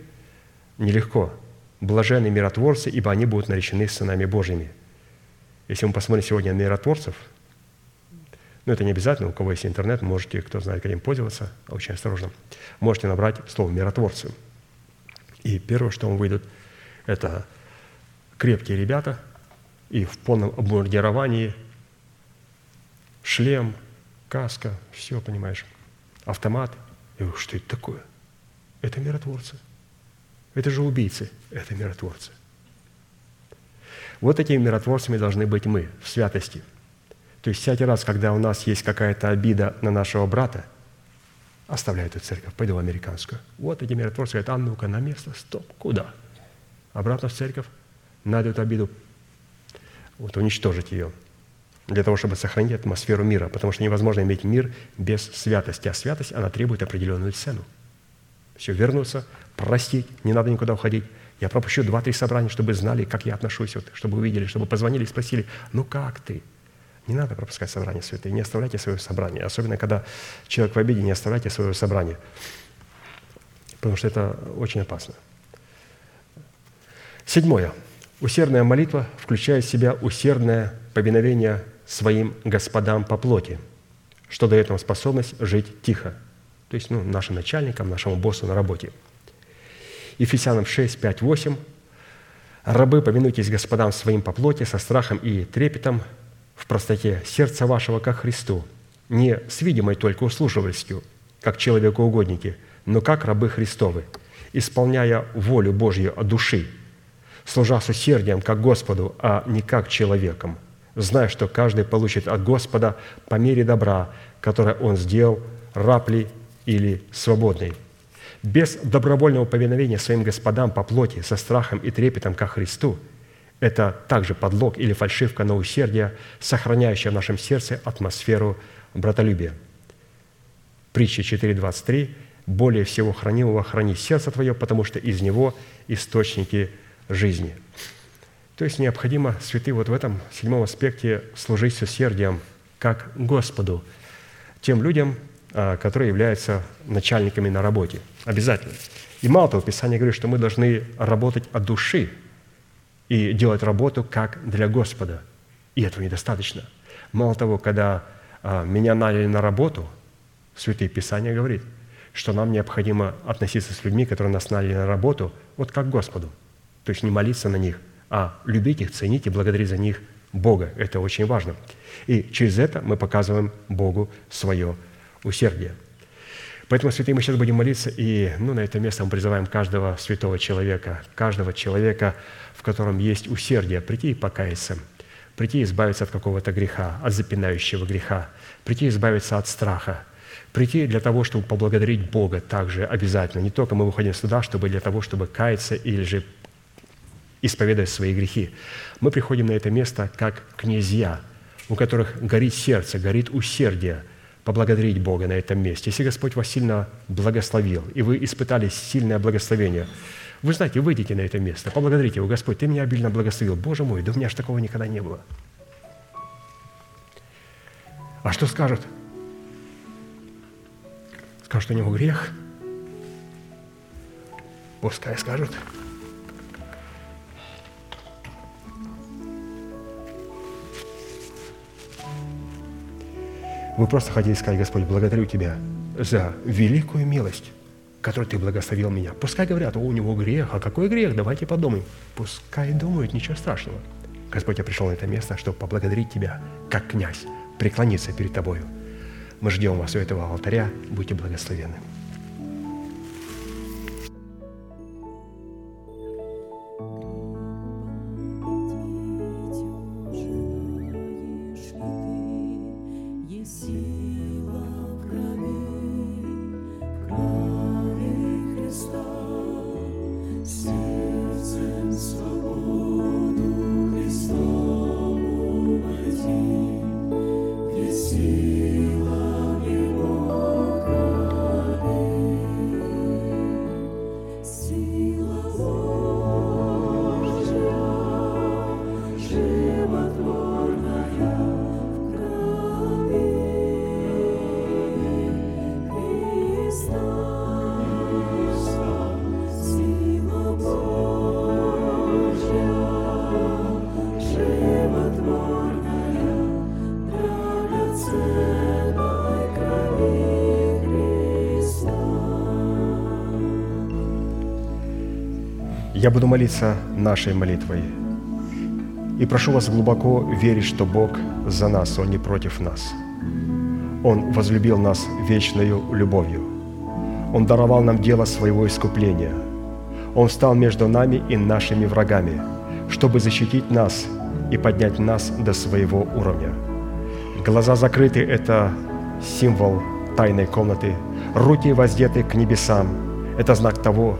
нелегко. Блаженные миротворцы, ибо они будут наречены сынами Божьими. Если мы посмотрим сегодня на миротворцев – но это не обязательно, у кого есть интернет, можете, кто знает, каким пользоваться, очень осторожно, можете набрать слово «миротворцы». И первое, что вам выйдут, это крепкие ребята и в полном обмундировании, шлем, каска, все, понимаешь, автомат. И говорю, что это такое? Это миротворцы. Это же убийцы, это миротворцы. Вот этими миротворцами должны быть мы в святости – то есть всякий раз, когда у нас есть какая-то обида на нашего брата, оставляю эту церковь, пойду в американскую. Вот эти миротворцы говорят, а ну-ка, на место, стоп, куда? Обратно в церковь, надо эту обиду вот, уничтожить ее, для того, чтобы сохранить атмосферу мира, потому что невозможно иметь мир без святости, а святость, она требует определенную цену. Все, вернуться, простить, не надо никуда уходить. Я пропущу два-три собрания, чтобы знали, как я отношусь, вот, чтобы увидели, чтобы позвонили и спросили, ну как ты? Не надо пропускать собрание святые, не оставляйте свое собрание. Особенно, когда человек в обиде, не оставляйте свое собрание. Потому что это очень опасно. Седьмое. Усердная молитва включает в себя усердное повиновение своим господам по плоти, что дает нам способность жить тихо. То есть ну, нашим начальникам, нашему боссу на работе. Ефесянам 6, 5, 8. «Рабы, повинуйтесь господам своим по плоти со страхом и трепетом в простоте сердца вашего, как Христу, не с видимой только услуживостью, как человекоугодники, но как рабы Христовы, исполняя волю Божью от души, служа с усердием, как Господу, а не как человеком, зная, что каждый получит от Господа по мере добра, которое Он сделал, раб ли или свободный. Без добровольного повиновения своим господам по плоти, со страхом и трепетом, как Христу, это также подлог или фальшивка на усердие, сохраняющая в нашем сердце атмосферу братолюбия. Притча 4.23 «Более всего хранимого храни сердце твое, потому что из него источники жизни. То есть необходимо, святые, вот в этом седьмом аспекте служить с усердием, как Господу, тем людям, а, которые являются начальниками на работе. Обязательно. И мало того, Писание говорит, что мы должны работать от души и делать работу как для Господа. И этого недостаточно. Мало того, когда а, меня наняли на работу, Святые Писания говорит, что нам необходимо относиться с людьми, которые нас наняли на работу, вот как Господу – то есть не молиться на них, а любить их, ценить и благодарить за них Бога. Это очень важно. И через это мы показываем Богу свое усердие. Поэтому, святые, мы сейчас будем молиться, и ну, на это место мы призываем каждого святого человека, каждого человека, в котором есть усердие, прийти и покаяться, прийти и избавиться от какого-то греха, от запинающего греха, прийти и избавиться от страха, прийти для того, чтобы поблагодарить Бога также обязательно. Не только мы выходим сюда, чтобы для того, чтобы каяться или же исповедуя свои грехи. Мы приходим на это место как князья, у которых горит сердце, горит усердие поблагодарить Бога на этом месте. Если Господь вас сильно благословил, и вы испытали сильное благословение, вы знаете, выйдите на это место, поблагодарите его, Господь, Ты меня обильно благословил. Боже мой, да у меня же такого никогда не было. А что скажут? Скажут, что у него грех? Пускай скажут. Вы просто хотели сказать, Господь, благодарю Тебя за великую милость, которой Ты благословил меня. Пускай говорят, о, у него грех, а какой грех? Давайте подумаем. Пускай думают, ничего страшного. Господь, я пришел на это место, чтобы поблагодарить Тебя, как князь, преклониться перед Тобою. Мы ждем вас у этого алтаря. Будьте благословенны. Я буду молиться нашей молитвой. И прошу вас глубоко верить, что Бог за нас, Он не против нас. Он возлюбил нас вечною любовью. Он даровал нам дело своего искупления. Он стал между нами и нашими врагами, чтобы защитить нас и поднять нас до своего уровня. Глаза закрыты – это символ тайной комнаты. Руки воздеты к небесам – это знак того,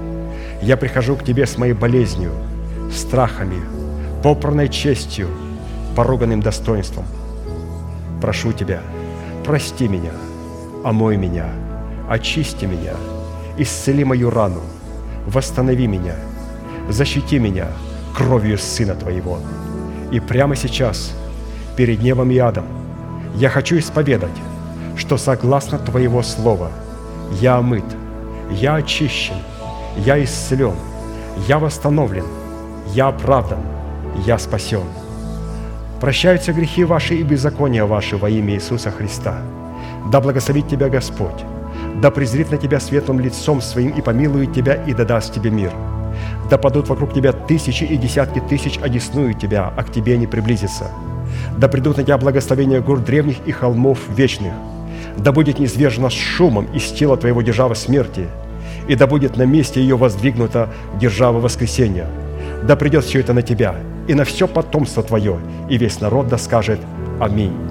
Я прихожу к Тебе с моей болезнью, страхами, попранной честью, поруганным достоинством. Прошу Тебя, прости меня, омой меня, очисти меня, исцели мою рану, восстанови меня, защити меня кровью Сына Твоего. И прямо сейчас, перед небом и адом, я хочу исповедать, что согласно Твоего Слова я омыт, я очищен, я исцелен, я восстановлен, я оправдан, я спасен. Прощаются грехи ваши и беззакония ваши во имя Иисуса Христа. Да благословит тебя Господь, да презрит на тебя светлым лицом своим и помилует тебя и да даст тебе мир. Да падут вокруг тебя тысячи и десятки тысяч, одеснуют тебя, а к тебе не приблизится. Да придут на тебя благословения гор древних и холмов вечных. Да будет низвержена с шумом из тела твоего держава смерти, и да будет на месте ее воздвигнута держава воскресения. Да придет все это на тебя и на все потомство твое, и весь народ да скажет Аминь.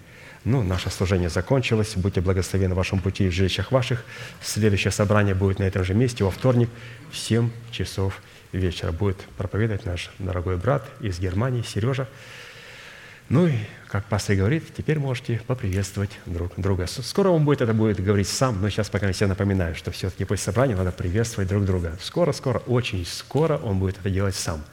Ну, наше служение закончилось. Будьте благословены в вашем пути и в жилищах ваших. Следующее собрание будет на этом же месте во вторник в 7 часов вечера. Будет проповедовать наш дорогой брат из Германии, Сережа. Ну и, как пастор говорит, теперь можете поприветствовать друг друга. Скоро он будет это будет говорить сам, но сейчас пока я себе напоминаю, что все-таки после собрания надо приветствовать друг друга. Скоро-скоро, очень скоро он будет это делать сам.